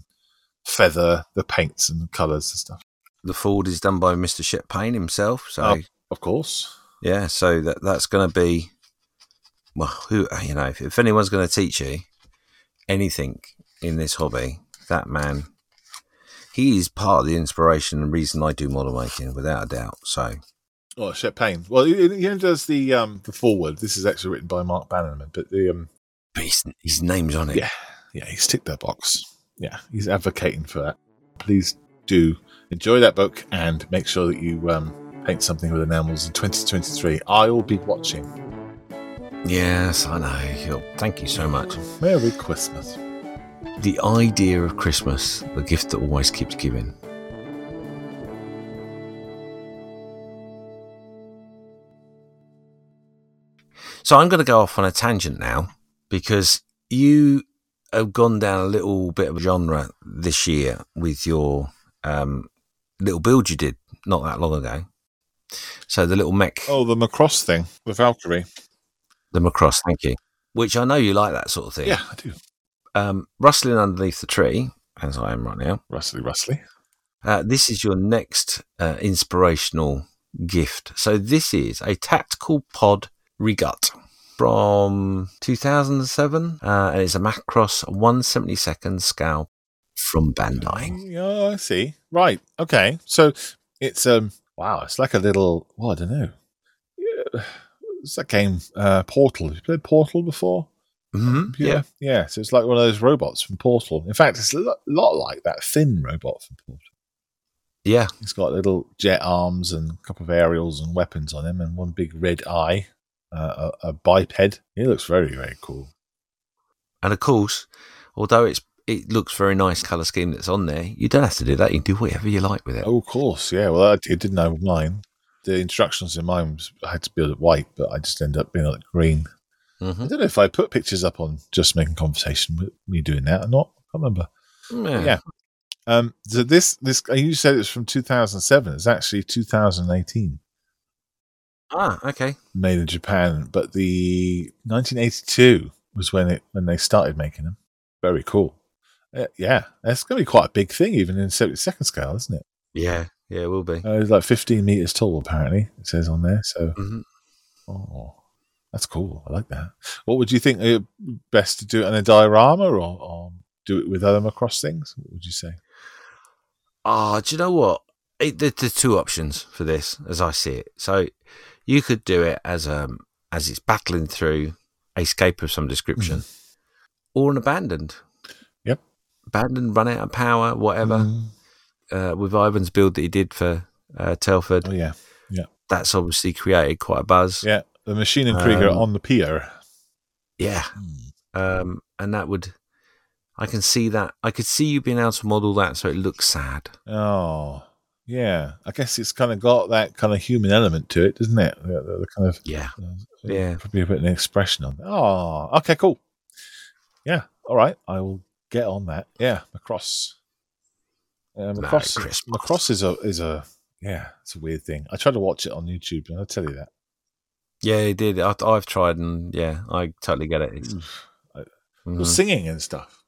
Speaker 2: feather the paints and colours and stuff.
Speaker 1: the Ford is done by Mr. Shep Paine himself. So.
Speaker 2: Of course.
Speaker 1: Yeah, so that that's going to be well, who you know, if, if anyone's going to teach you anything in this hobby, that man, he is part of the inspiration and reason I do model making, without a doubt. So
Speaker 2: Oh, Shep Paine. Well, he, he does the um the foreword. This is actually written by Mark Bannerman, but the um
Speaker 1: but his, his name's on it.
Speaker 2: Yeah. yeah he's ticked that box. Yeah, he's advocating for that. Please do enjoy that book and make sure that you um paint something with enamels in 2023. I'll be watching.
Speaker 1: Yes, I know. Thank you so much.
Speaker 2: Merry Christmas.
Speaker 1: The idea of Christmas, the gift that always keeps giving. So I'm going to go off on a tangent now because you have gone down a little bit of a genre this year with your um, little build you did not that long ago. So the little mech,
Speaker 2: Oh, the Macross thing, the Valkyrie.
Speaker 1: the Macross, thank you. Which I know you like that sort of thing.
Speaker 2: Yeah, I do.
Speaker 1: Um, rustling underneath the tree, as I am right now.
Speaker 2: Rustly, rustly.
Speaker 1: Uh, this is your next uh, inspirational gift. So this is a tactical pod Regult from 2007, uh, and it's a Macross 172nd scale from Bandai.
Speaker 2: Yeah, I see. Right. Okay. So it's um wow, it's like a little well, I don't know. Yeah, it's that game uh Portal. Have you played Portal before?
Speaker 1: hmm Yeah.
Speaker 2: Yeah. So it's like one of those robots from Portal. In fact, it's a lot like that thin robot from Portal.
Speaker 1: Yeah.
Speaker 2: He's got little jet arms and a couple of aerials and weapons on him, and one big red eye, uh, a, a biped. He looks very, very cool.
Speaker 1: And of course, although it's it looks very nice color scheme that's on there, you don't have to do that. You can do whatever you like with it.
Speaker 2: Oh, of course, yeah. Well, I did, didn't know mine. The instructions in mine was I had to build it white, but I just ended up being like green. I
Speaker 1: hmm
Speaker 2: don't know if I put pictures up on just making conversation with me doing that or not. I can't remember.
Speaker 1: Yeah.
Speaker 2: Yeah. Um, so this this you said it's from 2007. It's actually 2018.
Speaker 1: Ah, okay.
Speaker 2: made in Japan, but the 1982 was when it when they started making them. Very cool. Uh, yeah, that's going to be quite a big thing, even in 72nd scale, isn't it?
Speaker 1: Yeah. Yeah, it will be.
Speaker 2: Uh, it's like 15 meters tall, apparently. It says on there. So,
Speaker 1: hmm
Speaker 2: oh, that's cool. I like that. What would you think? Uh, best to do it in a diorama or, or do it with other Macross things? What would you say?
Speaker 1: Ah, do you know what? It, there- there's two options for this, as I see it. So you could do it as um as it's battling through a scape of some description, or an abandoned. Abandoned, run out of power, whatever.
Speaker 2: Mm.
Speaker 1: Uh, with Ivan's build that he did for uh, Telford,
Speaker 2: Oh yeah,
Speaker 1: that's obviously created quite a buzz.
Speaker 2: yeah. The Maschinen Krieger
Speaker 1: Um,
Speaker 2: on the pier.
Speaker 1: Yeah.
Speaker 2: Mm.
Speaker 1: Um, and that would, I can see that. I could see you being able to model that so it looks sad.
Speaker 2: Oh, yeah. I guess it's kind of got that kind of human element to it, doesn't it? The, the- the kind of
Speaker 1: Yeah.
Speaker 2: uh,
Speaker 1: Yeah.
Speaker 2: probably a bit of an expression on. it. Oh, okay, cool. Yeah, all right. I will get on that. Yeah, Macross. Uh, Macross. Macross is a is a yeah, it's a weird thing. I tried to watch it on YouTube, and I'll tell you that.
Speaker 1: Yeah, it did. I, I've tried, and yeah, I totally get it. It's, mhm.
Speaker 2: Well, singing and stuff.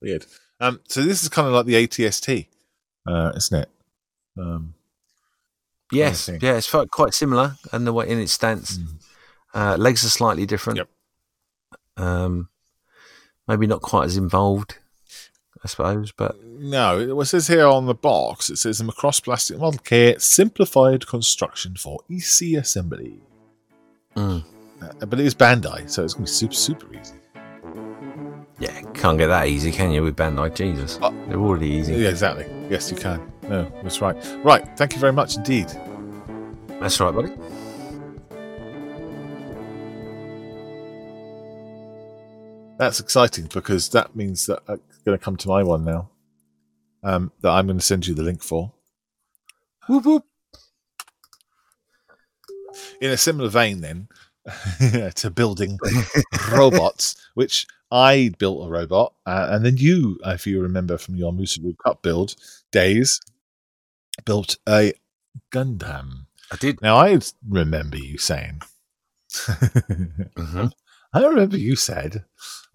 Speaker 2: Weird. Um, so this is kind of like the ATST, uh, isn't it? Um,
Speaker 1: Yes,
Speaker 2: thing.
Speaker 1: yeah, it's quite similar, and the way in its stance,
Speaker 2: mm.
Speaker 1: uh, legs are slightly different.
Speaker 2: Yep.
Speaker 1: Um, maybe not quite as involved, I suppose, but
Speaker 2: No, it says here on the box, it says a Macross plastic model kit, simplified construction for EC assembly.
Speaker 1: mm,
Speaker 2: Uh, but it is Bandai, so it's going to be super, super easy.
Speaker 1: yeah, can't get that easy, can you? With Bandai, Jesus,
Speaker 2: Uh,
Speaker 1: they're already easy.
Speaker 2: Yeah, exactly. Yes, you can. No, that's right. Right, thank you very much indeed.
Speaker 1: That's right, buddy.
Speaker 2: That's exciting because that means that I'm going to come to my one now. Um, that I'm going to send you the link for.
Speaker 1: Whoop, whoop.
Speaker 2: In a similar vein, then, to building robots, which I built a robot, uh, and then you, if you remember from your Musabu Cup build days, built a Gundam.
Speaker 1: I did.
Speaker 2: Now, I remember you saying,
Speaker 1: hmm
Speaker 2: I remember you said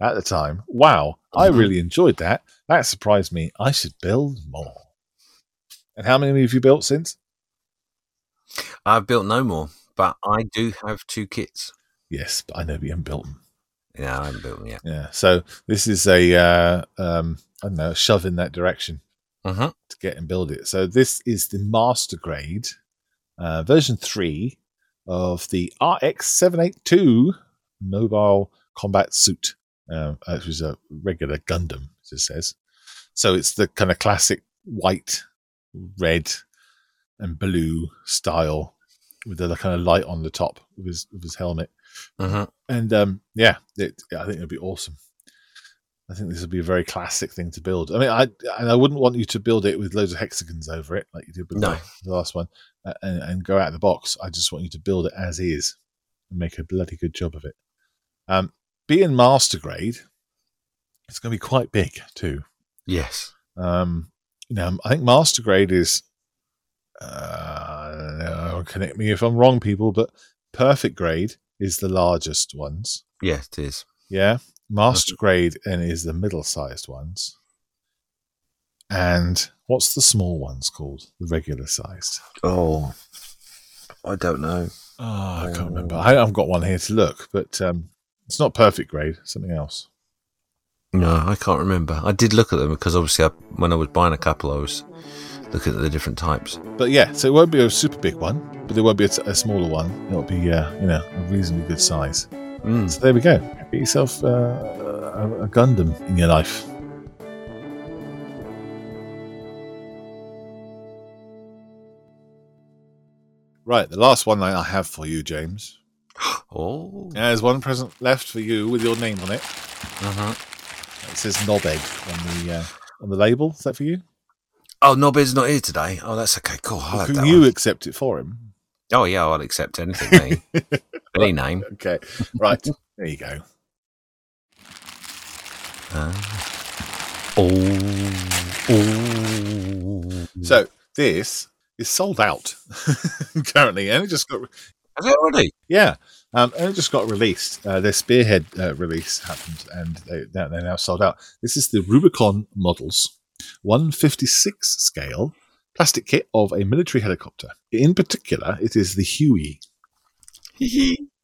Speaker 2: at the time, wow, I
Speaker 1: Mhm.
Speaker 2: really enjoyed that. That surprised me. I should build more. And how many have you built since?
Speaker 1: I've built no more, but I do have two kits.
Speaker 2: Yes, but I know you haven't built them.
Speaker 1: Yeah, I haven't built them yet.
Speaker 2: Yeah. So this is a, uh, um, I don't know, shove in that direction
Speaker 1: hmm
Speaker 2: to get and build it. So this is the master grade, uh, version three of the RX seven eight two mobile combat suit, uh, which is a regular Gundam, as it says. So it's the kind of classic white, red, and blue style with the kind of light on the top of his of his helmet.
Speaker 1: hmm
Speaker 2: And um, yeah, it, I think it'd be awesome. I think this would be a very classic thing to build. I mean, I and I wouldn't want you to build it with loads of hexagons over it like you did with
Speaker 1: No.
Speaker 2: the, the last one, uh, and, and go out of the box. I just want you to build it as is and make a bloody good job of it. Um, being master grade, it's going to be quite big too.
Speaker 1: Yes.
Speaker 2: Um, now, I think master grade is, uh, connect me if I'm wrong, people, but perfect grade is the largest ones.
Speaker 1: Yes, it is.
Speaker 2: Yeah. Master grade and is the middle sized ones. And what's the small ones called? The regular sized.
Speaker 1: Oh, I don't know.
Speaker 2: Oh, I can't remember. I haven't got one here to look, but um, it's not perfect grade. Something else.
Speaker 1: No, I can't remember. I did look at them because obviously I, when I was buying a couple, I was looking at the different types.
Speaker 2: But yeah, so it won't be a super big one, but there won't be a, a smaller one. It'll be, uh, you know, a reasonably good size.
Speaker 1: Mm.
Speaker 2: So there we go. Get yourself uh, a, a Gundam in your life. Right, the last one I have for you, James.
Speaker 1: Oh.
Speaker 2: There's one present left for you with your name on it.
Speaker 1: Uh-huh.
Speaker 2: It says Knobhead on the uh, on the label. Is that for you?
Speaker 1: Oh, Nobby's not here today. Oh, that's okay. Cool. I'll
Speaker 2: Can you
Speaker 1: one.
Speaker 2: accept it for him?
Speaker 1: Oh, yeah, I'll accept anything. Any name.
Speaker 2: Okay, right. there you go.
Speaker 1: Ah. Oh. Oh.
Speaker 2: So this is sold out currently, and it just got
Speaker 1: Has it already?
Speaker 2: yeah, um, and it just got released. Uh, their Spearhead uh, release happened, and they they're now sold out. This is the Rubicon models, 156 scale plastic kit of a military helicopter. In particular, it is the Huey,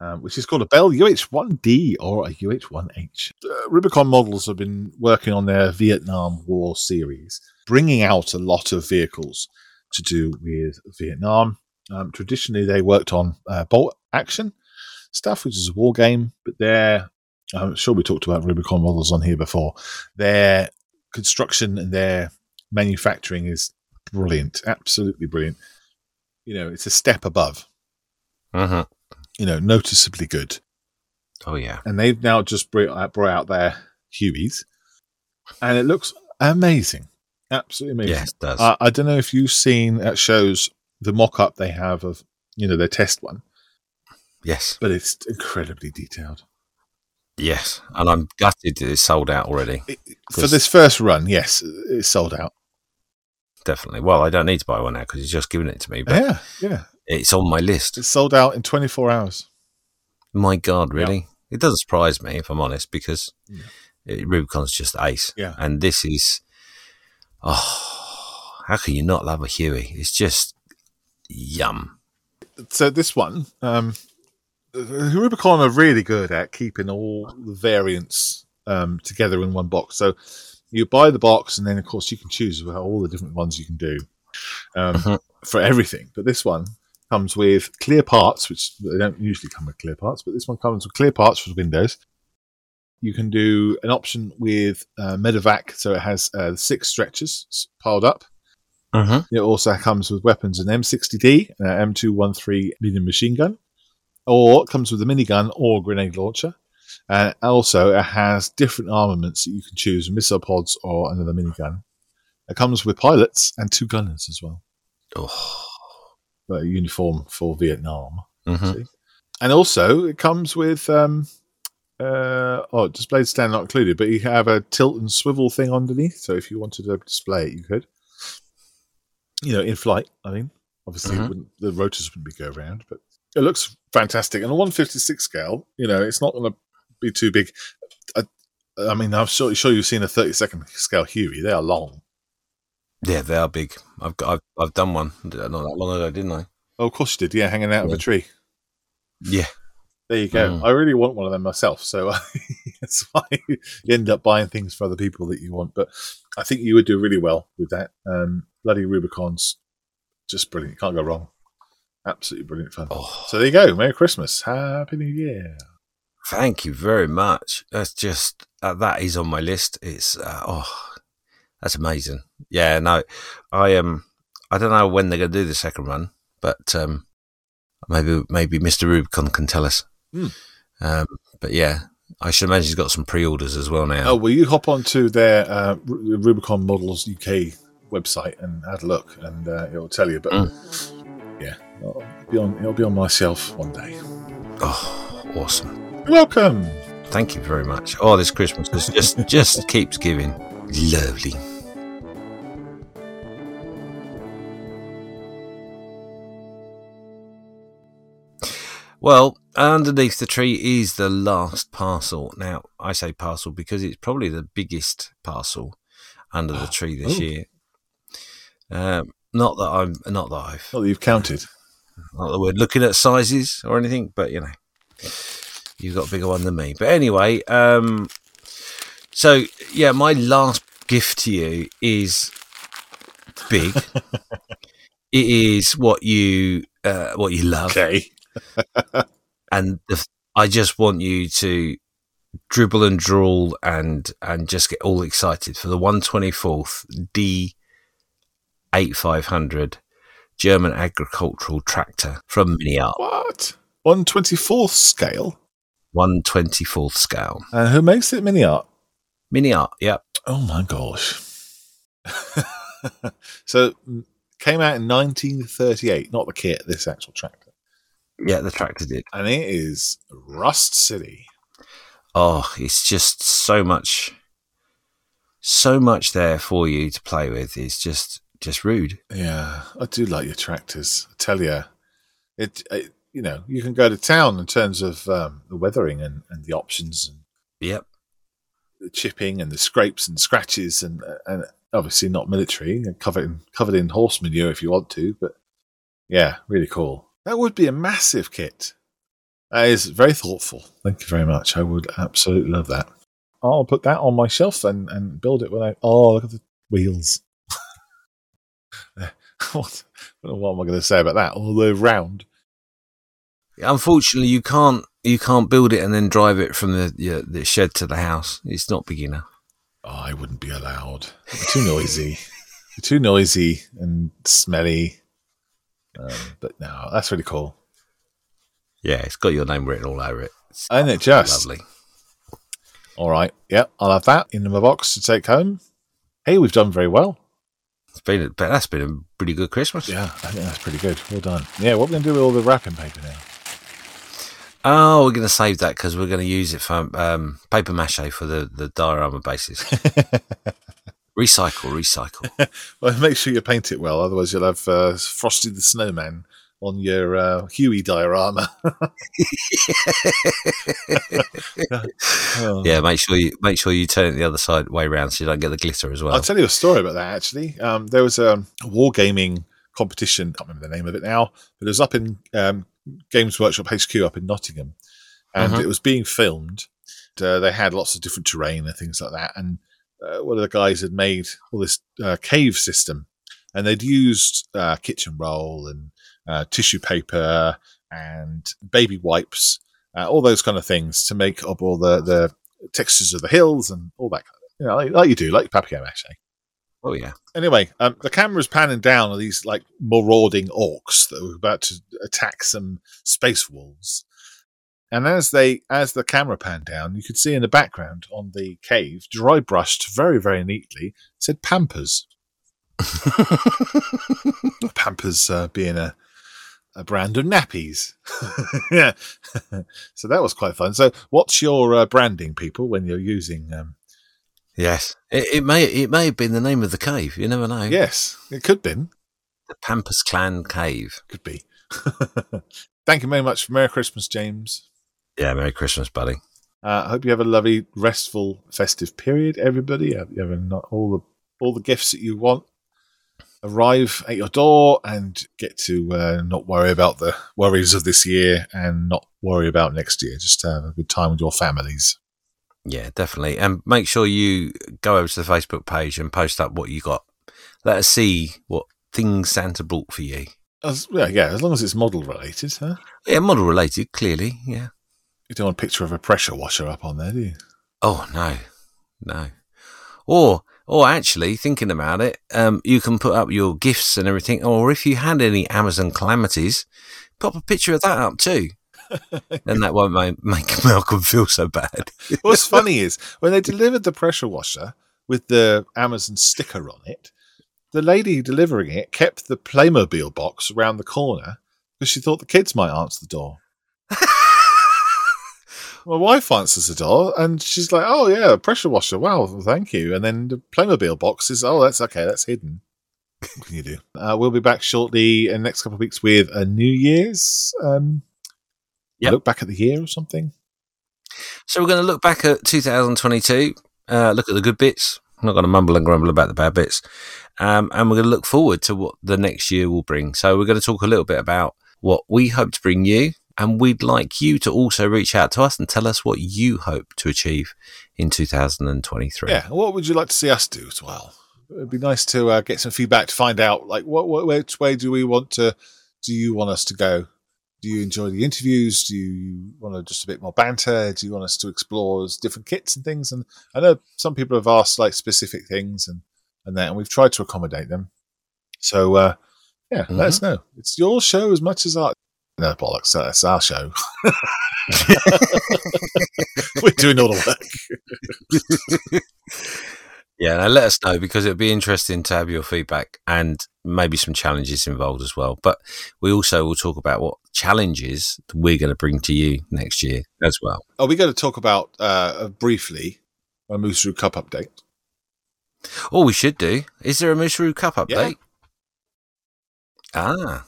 Speaker 2: um, which is called a Bell UH-1D or a UH-1H. Uh, Rubicon models have been working on their Vietnam War series, bringing out a lot of vehicles to do with Vietnam. Um, traditionally, they worked on uh, bolt action stuff, which is a war game, but their I'm sure we talked about Rubicon models on here before. Their construction and their manufacturing is brilliant, absolutely brilliant. You know, it's a step above.
Speaker 1: Uh-huh.
Speaker 2: You know, noticeably good.
Speaker 1: Oh, yeah.
Speaker 2: And they've now just brought out, brought out their Hueys, and it looks amazing, absolutely amazing.
Speaker 1: Yes, it does.
Speaker 2: I, I don't know if you've seen at shows the mock-up they have of you know their test one,
Speaker 1: yes.
Speaker 2: but it's incredibly detailed.
Speaker 1: Yes. And I'm gutted that it's sold out already.
Speaker 2: It- for this first run, yes, it's sold out.
Speaker 1: Definitely. Well, I don't need to buy one now because he's just given it to me, but
Speaker 2: Yeah, yeah,
Speaker 1: it's on my list.
Speaker 2: it's sold out in 24 hours.
Speaker 1: My God, really? It doesn't surprise me, if I'm honest, because
Speaker 2: Yeah.
Speaker 1: it, Rubicon's just ace.
Speaker 2: Yeah.
Speaker 1: And this is, oh, how can you not love a Huey? It's just yum.
Speaker 2: So this one, um, Rubicon are really good at keeping all the variants um, together in one box. So you buy the box, and then of course you can choose all the different ones you can do um,
Speaker 1: Mhm.
Speaker 2: for everything. But this one comes with clear parts, which they don't usually come with clear parts, but this one comes with clear parts for Windows. You can do an option with uh, Medevac, so it has uh, six stretchers piled up.
Speaker 1: Mm-hmm.
Speaker 2: It also comes with weapons an M60D, an M213 medium machine gun, or comes with a minigun or grenade launcher. And also, it has different armaments that you can choose missile pods or another minigun. It comes with pilots and two gunners as well,
Speaker 1: Oh.
Speaker 2: a uniform for Vietnam.
Speaker 1: hmm
Speaker 2: And also, it comes with um, uh, oh, display stand not included, but you have a tilt and swivel thing underneath. So if you wanted to display it, you could. You know, in flight. I mean, obviously, it
Speaker 1: Mhm.
Speaker 2: wouldn't, the rotors wouldn't be go around, but it looks fantastic. And a 156 scale, you know, it's not going to be too big. I, I mean, I'm sure, sure you've seen a 30 second scale Huey. They are long.
Speaker 1: Yeah, they are big. I've got, I've, I've done one not that long ago, didn't I?
Speaker 2: Oh, of course you did. Yeah, hanging out of a tree.
Speaker 1: Yeah.
Speaker 2: There you go.
Speaker 1: Mm.
Speaker 2: I really want one of them myself, so that's why you end up buying things for other people that you want. But I think you would do really well with that. Um, bloody Rubicon's just brilliant. Can't go wrong. Absolutely brilliant fun.
Speaker 1: Oh,
Speaker 2: So there you go. Merry Christmas. Happy New Year.
Speaker 1: thank you very much. That's just uh, that is on my list. It's uh, oh, that's amazing. Yeah, no, I um, I don't know when they're going to do the second run, but um, maybe maybe Mister Rubicon can tell us.
Speaker 2: Hmm.
Speaker 1: Um, but yeah, I should imagine he's got some pre-orders as well now.
Speaker 2: Oh, will you hop onto their uh, Rubicon Models UK website and have a look, and uh, it'll tell you. But yeah, it'll be on. It'll be on my shelf one day.
Speaker 1: Oh, awesome.
Speaker 2: You're welcome.
Speaker 1: Thank you very much. Oh, this Christmas just just, just keeps giving. Lovely. Well, underneath the tree is the last parcel. Now, I say parcel because it's probably the biggest parcel under the tree this
Speaker 2: Oh.
Speaker 1: year. Um, not that I'm not that I've
Speaker 2: Not that you've counted
Speaker 1: not that we're looking at sizes or anything, but you know, you've got a bigger one than me. But anyway, um, so yeah, my last gift to you is big. it is what you uh, what you love.
Speaker 2: Okay.
Speaker 1: and the, I just want you to dribble and drool and and just get all excited for the 124th D8500 German agricultural tractor from Miniart.
Speaker 2: What? One twenty fourth scale.
Speaker 1: one twenty fourth scale.
Speaker 2: And who makes it? Miniart? Miniart,
Speaker 1: Mini yep.
Speaker 2: Oh my gosh. so mm, came out in 1938, not the kit, this actual tractor.
Speaker 1: Yeah, the tractor did.
Speaker 2: And it is Rust City.
Speaker 1: Oh, it's just so much, so much there for you to play with. It's just, just rude.
Speaker 2: Yeah, I do like your tractors. I tell you, it, it you know, you can go to town in terms of um, the weathering and, and the options and
Speaker 1: Yep.
Speaker 2: the chipping and the scrapes and scratches and and obviously not military and covered in covered in horse manure if you want to, but yeah, really cool. That would be a massive kit. That is very thoughtful. Thank you very much. I would absolutely love that. I'll put that on my shelf and, and build it when I. Oh, look at the wheels. what, what am I going to say about that? All the round.
Speaker 1: Unfortunately, you can't, you can't build it and then drive it from the yeah, the shed to the house. It's not big enough.
Speaker 2: Oh, I wouldn't be allowed. Too noisy. Too noisy and smelly. Um, but no, that's really cool.
Speaker 1: Yeah, it's got your name written all over it. It's
Speaker 2: Isn't it just?
Speaker 1: lovely.
Speaker 2: All right. Yep. I'll have that in my box to take home. Hey, we've done very well.
Speaker 1: It's been, but that's been a pretty good Christmas.
Speaker 2: Yeah, I think that's pretty good. Well done. Yeah, what are we going to do with all the wrapping paper now?
Speaker 1: Oh, we're going to save that because we're going to use it for um, paper mache for the the diorama bases. recycle, recycle.
Speaker 2: Well, make sure you paint it well, otherwise you'll have uh, Frosty the Snowman on your uh, Huey diorama. Oh.
Speaker 1: Yeah, make sure you make sure you turn it the other side way around so you don't get the glitter as well.
Speaker 2: I'll tell you a story about that actually. Um, there was a wargaming competition, I can't remember the name of it now, but it was up in um, Games Workshop HQ up in Nottingham. And
Speaker 1: Mhm.
Speaker 2: it was being filmed. Uh, they had lots of different terrain and things like that. And uh, one of the guys had made all this uh, cave system. And they'd used uh, kitchen roll and uh, tissue paper and baby wipes, uh, all those kind of things to make up all the, the textures of the hills and all that kind of you know, like, like you do, like papier mache.
Speaker 1: oh yeah,
Speaker 2: Anyway, um, the camera's panning down on these like marauding orcs that were about to attack some space wolves. And as they, as the camera panned down, you could see in the background on the cave, dry brushed very, very neatly, said Pampers. Pampers uh, being a, a brand of nappies. yeah. so that was quite fun. So, what's your uh, branding, people, when you're using? Um,
Speaker 1: yes. It, it may it may have been the name of the cave. You never know.
Speaker 2: yes, it could be.
Speaker 1: the Pampas Clan Cave.
Speaker 2: Could be. Thank you very much. Merry Christmas, James.
Speaker 1: Yeah, Merry Christmas, buddy.
Speaker 2: Uh, I hope you have a lovely, restful, festive period. Everybody, have you have not all the all the gifts that you want arrive at your door, and get to uh, not worry about the worries of this year, and not worry about next year. Just have a good time with your families.
Speaker 1: Yeah, definitely. And make sure you go over to the Facebook page and post up what you got. Let us see what things Santa brought for you.
Speaker 2: As, yeah, yeah, as long as it's model related, huh?
Speaker 1: Yeah, model related, clearly. Yeah.
Speaker 2: You don't want a picture of a pressure washer up on there, do you?
Speaker 1: Oh no, no. Or, or actually, thinking about it, um, you can put up your gifts and everything. Or if you had any Amazon calamities, pop a picture of that up too. and that won't make, make Malcolm feel so bad.
Speaker 2: What's funny is when they delivered the pressure washer with the Amazon sticker on it, the lady delivering it kept the Playmobil box around the corner because she thought the kids might answer the door. My wife answers the door and she's like, "Oh yeah, pressure washer. Wow, thank you." And then the Playmobil box is, "Oh, that's okay. That's hidden." What can you do? Uh, we'll be back shortly in the next couple of weeks with a New Year's. Um,
Speaker 1: Yep.
Speaker 2: look back at the year or something.
Speaker 1: So we're going to look back at 2022, uh, look at the good bits. I'm not going to mumble and grumble about the bad bits. Um, and we're going to look forward to what the next year will bring. So we're going to talk a little bit about what we hope to bring you. And we'd like you to also reach out to us and tell us what you hope to achieve in 2023.
Speaker 2: Yeah. What would you like to see us do as well? It'd be nice to uh, get some feedback to find out, like, what, what which way do we want to? Do you want us to go? Do you enjoy the interviews? Do you want to just a bit more banter? Do you want us to explore different kits and things? And I know some people have asked like specific things and and that, and we've tried to accommodate them. So uh, yeah, let us know. It's your show as much as our no bollocks. That's our show. We're doing all the work.
Speaker 1: Yeah, now let us know because it'd be interesting to have your feedback and maybe some challenges involved as well. But we also will talk about what challenges we're going to bring to you next year as well.
Speaker 2: Are we going to talk about uh, briefly a Mooseroo Cup update?
Speaker 1: Oh, we should do. Is there a Mooseroo Cup update?
Speaker 2: Yeah.
Speaker 1: Ah,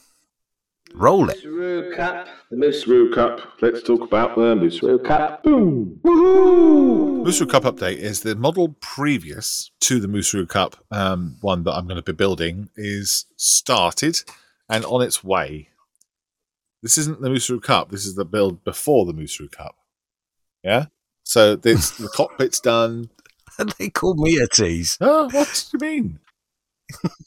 Speaker 1: roll it.
Speaker 3: Mooseroo Cup. The
Speaker 4: Mooseroo Cup. Let's talk about the Mooseroo Cup. Boom. Woohoo!
Speaker 2: Mooseroo Cup update is the model previous to the Mooseroo Cup um, one that I'm going to be building is started and on its way. This isn't the Mooseroo Cup. This is the build before the Mooseroo Cup. Yeah. So this, the cockpit's done.
Speaker 1: And they called me a tease.
Speaker 2: Oh, what do you mean?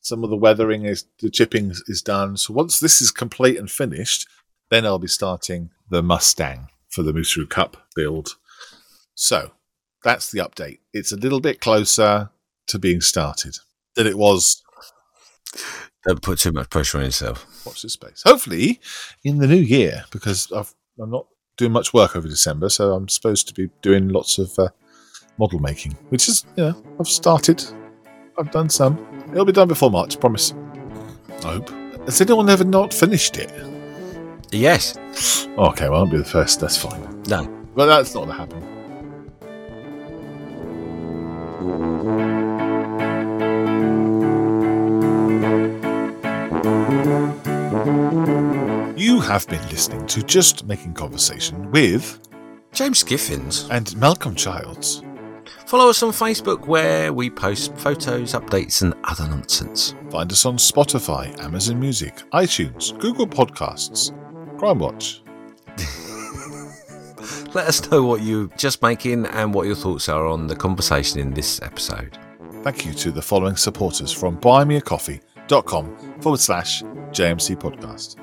Speaker 2: Some of the weathering is the chipping is done. So once this is complete and finished, then I'll be starting the Mustang for the Mooseroo Cup build. So that's the update. It's a little bit closer to being started than it was.
Speaker 1: Don't put too much pressure on yourself.
Speaker 2: Watch this space. Hopefully, in the new year, because I've, I'm not doing much work over December, so I'm supposed to be doing lots of uh, model making, which is, you know, I've started. I've done some. It'll be done before March, promise. I hope. Has anyone ever not finished it?
Speaker 1: Yes.
Speaker 2: Okay, well, I'll be the first. That's fine.
Speaker 1: No.
Speaker 2: But that's not going to happen. You have been listening to Just Making Conversation with
Speaker 1: James Giffins.
Speaker 2: and Malcolm Childs.
Speaker 1: Follow us on Facebook where we post photos, updates, and other nonsense.
Speaker 2: Find us on Spotify, Amazon Music, iTunes, Google Podcasts, Crime Watch.
Speaker 1: Let us know what you're just making and what your thoughts are on the conversation in this episode.
Speaker 2: Thank you to the following supporters from buymeacoffee.com forward slash JMC podcast.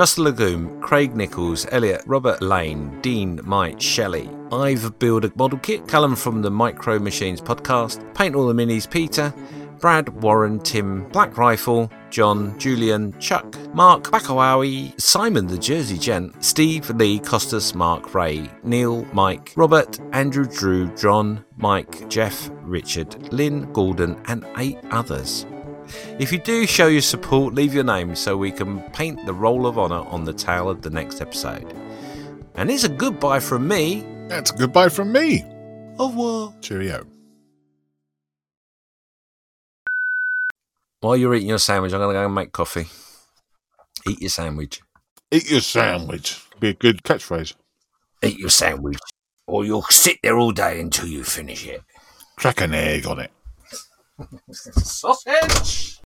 Speaker 1: Just Lagoon, Craig Nichols, Elliot, Robert Lane, Dean, Mike, Shelley, I've Build a Model Kit, Callum from the Micro Machines podcast, Paint All the Minis, Peter, Brad, Warren, Tim, Black Rifle, John, Julian, Chuck, Mark, Bakawawi, Simon the Jersey Gent, Steve, Lee, Costas, Mark, Ray, Neil, Mike, Robert, Andrew, Drew, John, Mike, Jeff, Richard, Lynn, Gordon, and eight others. If you do show your support, leave your name so we can paint the roll of honour on the tail of the next episode. And it's a goodbye from me.
Speaker 2: That's a goodbye from me.
Speaker 1: Au revoir.
Speaker 2: Cheerio.
Speaker 1: While you're eating your sandwich, I'm going to go and make coffee. Eat your sandwich.
Speaker 2: Eat your sandwich. Be a good catchphrase.
Speaker 1: Eat your sandwich. Or you'll sit there all day until you finish it.
Speaker 2: Crack an egg on it.
Speaker 1: Sausage!